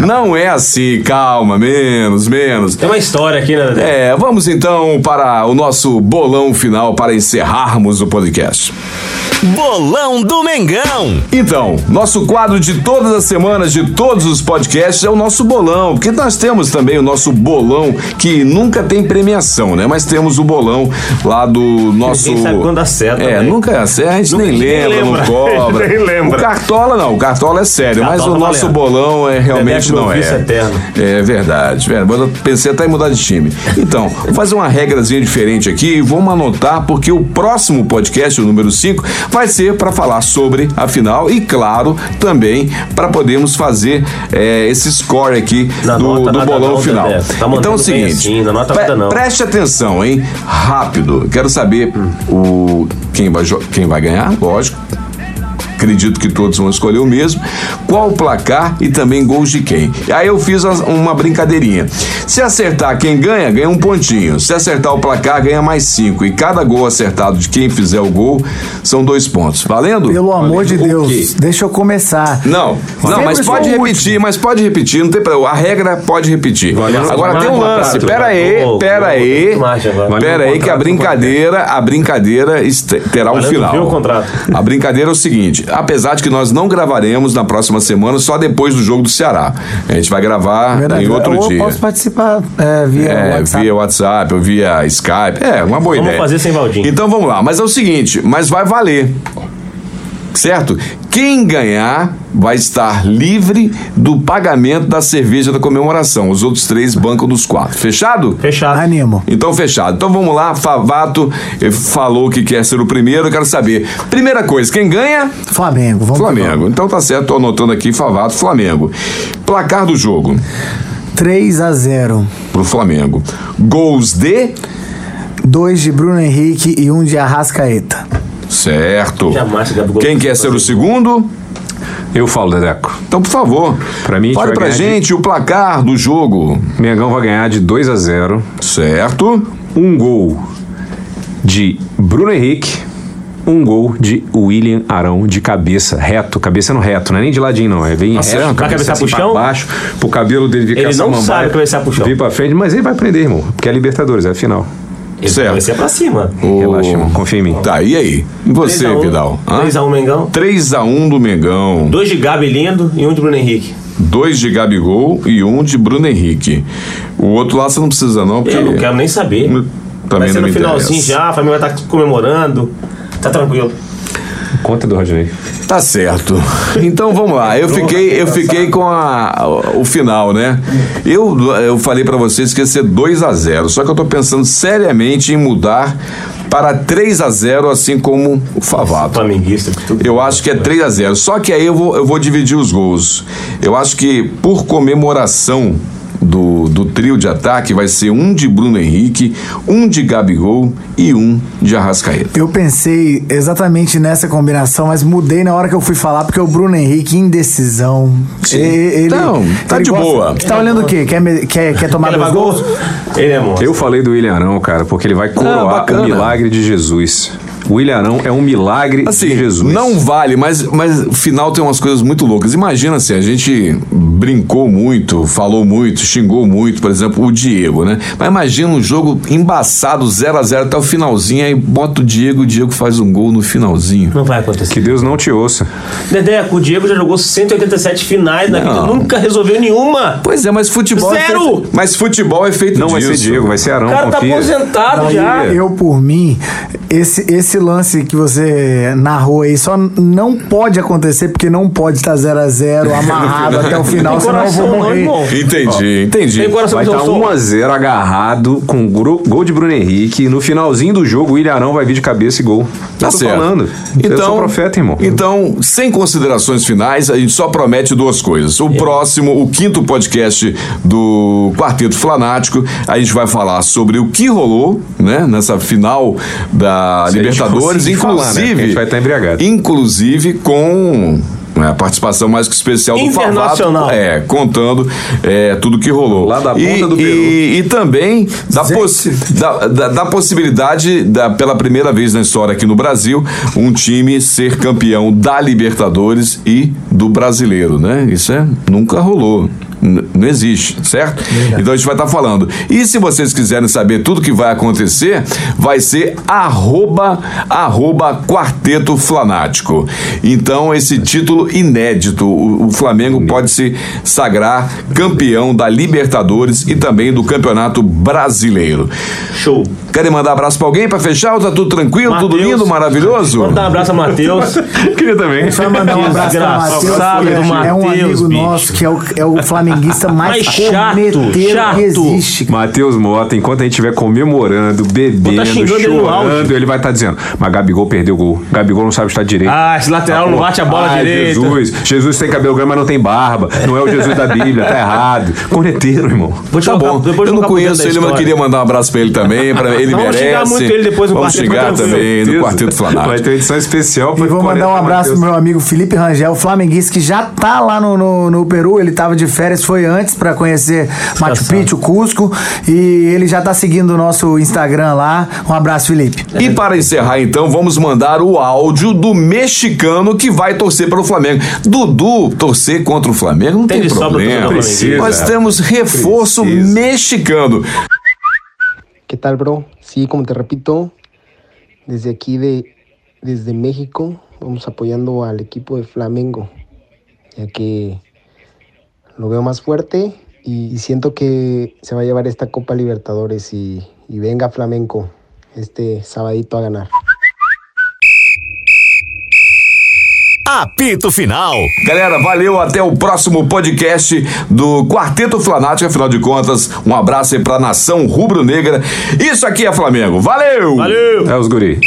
Não é assim, calma, menos, menos. Tem uma história aqui, né? É, vamos então para o nosso bolão final para encerrarmos o podcast. Bolão do Mengão. Então, nosso quadro de todas as semanas, de todos os podcasts, é o nosso bolão. Porque nós temos também o nosso bolão, que nunca tem premiação, né? Mas temos o bolão lá do nosso. Ninguém sabe quando dá certo É, também. nunca é certo, a gente Nunca- nem lembra, lembra. não cobra. Nem lembra. O Cartola não, o Cartola é sério, mas Cartola o tá nosso valendo. bolão é realmente Dedé, meu não é. eterno. É verdade, verdade. Eu pensei até em mudar de time. Então, vou fazer uma regrazinha diferente aqui e vamos anotar, porque o próximo podcast, o número 5, vai ser para falar sobre a final e, claro, também para podermos fazer é, esse score aqui Na do, nota, do bolão final. Tá então é o seguinte, assim, pre- preste atenção, hein? Rápido. Quero saber o quem vai, quem vai ganhar, lógico. Acredito que todos vão escolher o mesmo. Qual o placar e também gols de quem? Aí eu fiz uma brincadeirinha. Se acertar quem ganha, ganha um pontinho. Se acertar o placar, ganha mais cinco. E cada gol acertado de quem fizer o gol são dois pontos. Valendo? Pelo amor de O quê? Deus, deixa eu começar. Não, não, mas pode repetir, mas pode repetir, não tem problema. A regra pode repetir. Valendo Agora tem um lance. Pera aí, pera aí. Pera aí Valendo que a brincadeira, a brincadeira terá um Valendo final. viu o contrato. A brincadeira é o seguinte, apesar de que nós não gravaremos na próxima semana, só depois do jogo do Ceará. A gente vai gravar Verdade. em outro eu dia. posso participar é, via É, WhatsApp. via WhatsApp ou via Skype. É, uma boa Vamos ideia. fazer sem Valdinho. Então vamos lá. Mas é o seguinte, mas vai valer. Certo? Quem ganhar vai estar livre do pagamento da cerveja da comemoração. Os outros três bancam dos quatro. Fechado? Fechado. Animo. Então, fechado. Então vamos lá, Favato eh, falou que quer ser o primeiro, eu quero saber. Primeira coisa, quem ganha? Flamengo, vamos Flamengo. Então tá certo, tô anotando aqui, Favato, Flamengo. Placar do jogo 3 a 0 pro Flamengo. Gols de. 2 de Bruno Henrique e um de Arrascaeta. Certo. Jamais, Gabigol. Quem quer ser o segundo? Eu falo, Dedeco. Então, por favor. Pra mim, a gente Fale vai pra ganhar de- gente o placar do jogo. Mengão vai ganhar de 2 a 0 Certo. Um gol de Bruno Henrique. Um gol de William Arão de cabeça, reto, cabeça no reto, não é nem de ladinho, não. É bem reto, certo. Vai cabeça cabeçar assim pro pra chão? baixo, pro cabelo dele ficar Ele não sabe cabeçar pro chão. Vir pra frente, mas ele vai prender, irmão. Porque é Libertadores, é a final. Ele Certo. Vai ser pra cima. Relaxa, irmão. Confia em mim. Tá, e aí? E você, 3 a 1. Vidal? 3x1 Mengão. 3x1 do Mengão. Dois de Gabi lindo e um de Bruno Henrique. Dois de Gabigol e um de Bruno Henrique. O outro lá você não precisa, não, porque. Eu não quero nem saber. Também vai ser não no me finalzinho interessa. já, a família vai estar comemorando. Tá tranquilo. Conta do Rodney. Tá certo. Então vamos lá. Eu fiquei, eu fiquei com a, o final, né? Eu, eu falei pra vocês que ia ser 2 a 0 só que eu tô pensando seriamente em mudar para 3 a 0 assim como o Favato. Flamenguista. Eu acho que é 3 a 0 Só que aí eu vou, eu vou dividir os gols. Eu acho que por comemoração do, do trio de ataque vai ser um de Bruno Henrique, um de Gabigol e um de Arrascaeta. Eu pensei exatamente nessa combinação, mas mudei na hora que eu fui falar, porque o Bruno Henrique, indecisão. Sim. E- Ele, Não, tá ele de boa. Você tá olhando o quê? Quer, quer, quer tomar dois gols? gol? Ele é monstro. Eu falei do William Arão, cara, porque ele vai coroar bacana. o milagre de Jesus. O William Arão é um milagre Assim, de Jesus. não vale, mas, mas o final tem umas coisas muito loucas. Imagina assim, a gente brincou muito, falou muito, xingou muito, por exemplo, o Diego, né? Mas imagina um jogo embaçado, 0 a 0 até o finalzinho, aí bota o Diego, o Diego faz um gol no finalzinho. Não vai acontecer. Que Deus não te ouça. Dedeco, o Diego já jogou 187 finais na vida, Não. nunca resolveu nenhuma. Pois é, mas futebol é Zero! feito, mas futebol é feito Não vai disso. ser Diego, vai ser Arão, O cara tá confia. aposentado Não, já. Eu, por mim, esse, esse lance que você narrou aí só não pode acontecer, porque não pode estar 0x0 amarrado até o final, Tem senão eu vou não, morrer. irmão. Entendi, entendi. Vai estar eu sou. 1x0 agarrado com gol de Bruno Henrique. No finalzinho do jogo, o William Arão vai vir de cabeça e gol. Tá Eu tô certo. falando. eu sou profeta, irmão. Então, sem considerações finais, a gente só promete duas coisas. O próximo, o quinto podcast do Quarteto Flanático, a gente vai falar sobre o que rolou, né, nessa final da Se a gente Libertadores, conseguir falar, né? inclusive, Porque a gente vai estar embriagado. inclusive com né, a participação mais que especial do Favato, Internacional. é, contando é, tudo que rolou. Lá da e, ponta do Peru. e, e também da, possi- da, da- da possibilidade, da, pela primeira vez na história aqui no Brasil, um time ser campeão da Libertadores e do Brasileiro, né? Isso é, nunca rolou. Não existe, certo? Então a gente vai estar falando. E se vocês quiserem saber tudo que vai acontecer, vai ser arroba, arroba quarteto flanático. Então, esse título inédito, o, o Flamengo pode se sagrar campeão da Libertadores e também do Campeonato Brasileiro. Show. Querem mandar abraço pra alguém pra fechar? Ou tá tudo tranquilo, tudo Mateus. lindo, maravilhoso? Vamos dar um abraço a Matheus. Queria também. Só mandar um abraço para Matheus, é, é um amigo bicho. nosso que é o, é o flamenguista mais, Mais chato, chato. que existe. cara. Matheus Mota, enquanto a gente estiver comemorando, bebendo, tá ele chorando, áudio. ele vai estar dizendo: Mas Gabigol perdeu o gol. Gabigol não sabe estar direito. Ah, esse lateral não bate a bola Ai, direito. Jesus, Jesus tem cabelo grande, mas não tem barba. Não é o Jesus da Bíblia, tá errado. Corneteiro, irmão. Vou te Tá bom, depois eu não conheço ele, mas queria mandar um abraço pra ele também, pra ele Vamos merece. xingar muito ele depois no Vamos quarteto, xingar tranquilo. também no Quarteto Vai Flanático. ter uma edição especial pra E vou mandar um abraço pro meu amigo Felipe Rangel, flamenguista, que já tá lá no, no, no Peru. Ele tava de férias, foi antes pra conhecer Machu Picchu, Cusco. E ele já tá seguindo o nosso Instagram lá. Um abraço, Felipe. E para encerrar, então, vamos mandar o áudio do mexicano que vai torcer para o Flamengo. Dudu, torcer contra o Flamengo não tem, Tem problema. Flamengo. Nós temos reforço Precisa. mexicano. ¿Qué tal, bro? Sí, como te repito, desde aquí de desde México vamos apoyando al equipo de Flamengo, ya que lo veo más fuerte y siento que se va a llevar esta Copa Libertadores y, y venga Flamenco este sabadito a ganar. Apito Final. Galera, valeu. Até o próximo podcast do Quarteto Flanático. Afinal de contas, um abraço aí pra nação rubro-negra. Isso aqui é Flamengo. Valeu! Valeu! É os guri.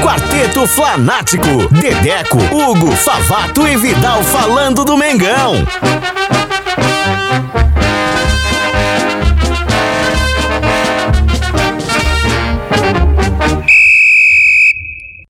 Quarteto Flanático. Dedeco, Hugo, Favato e Vidal falando do Mengão.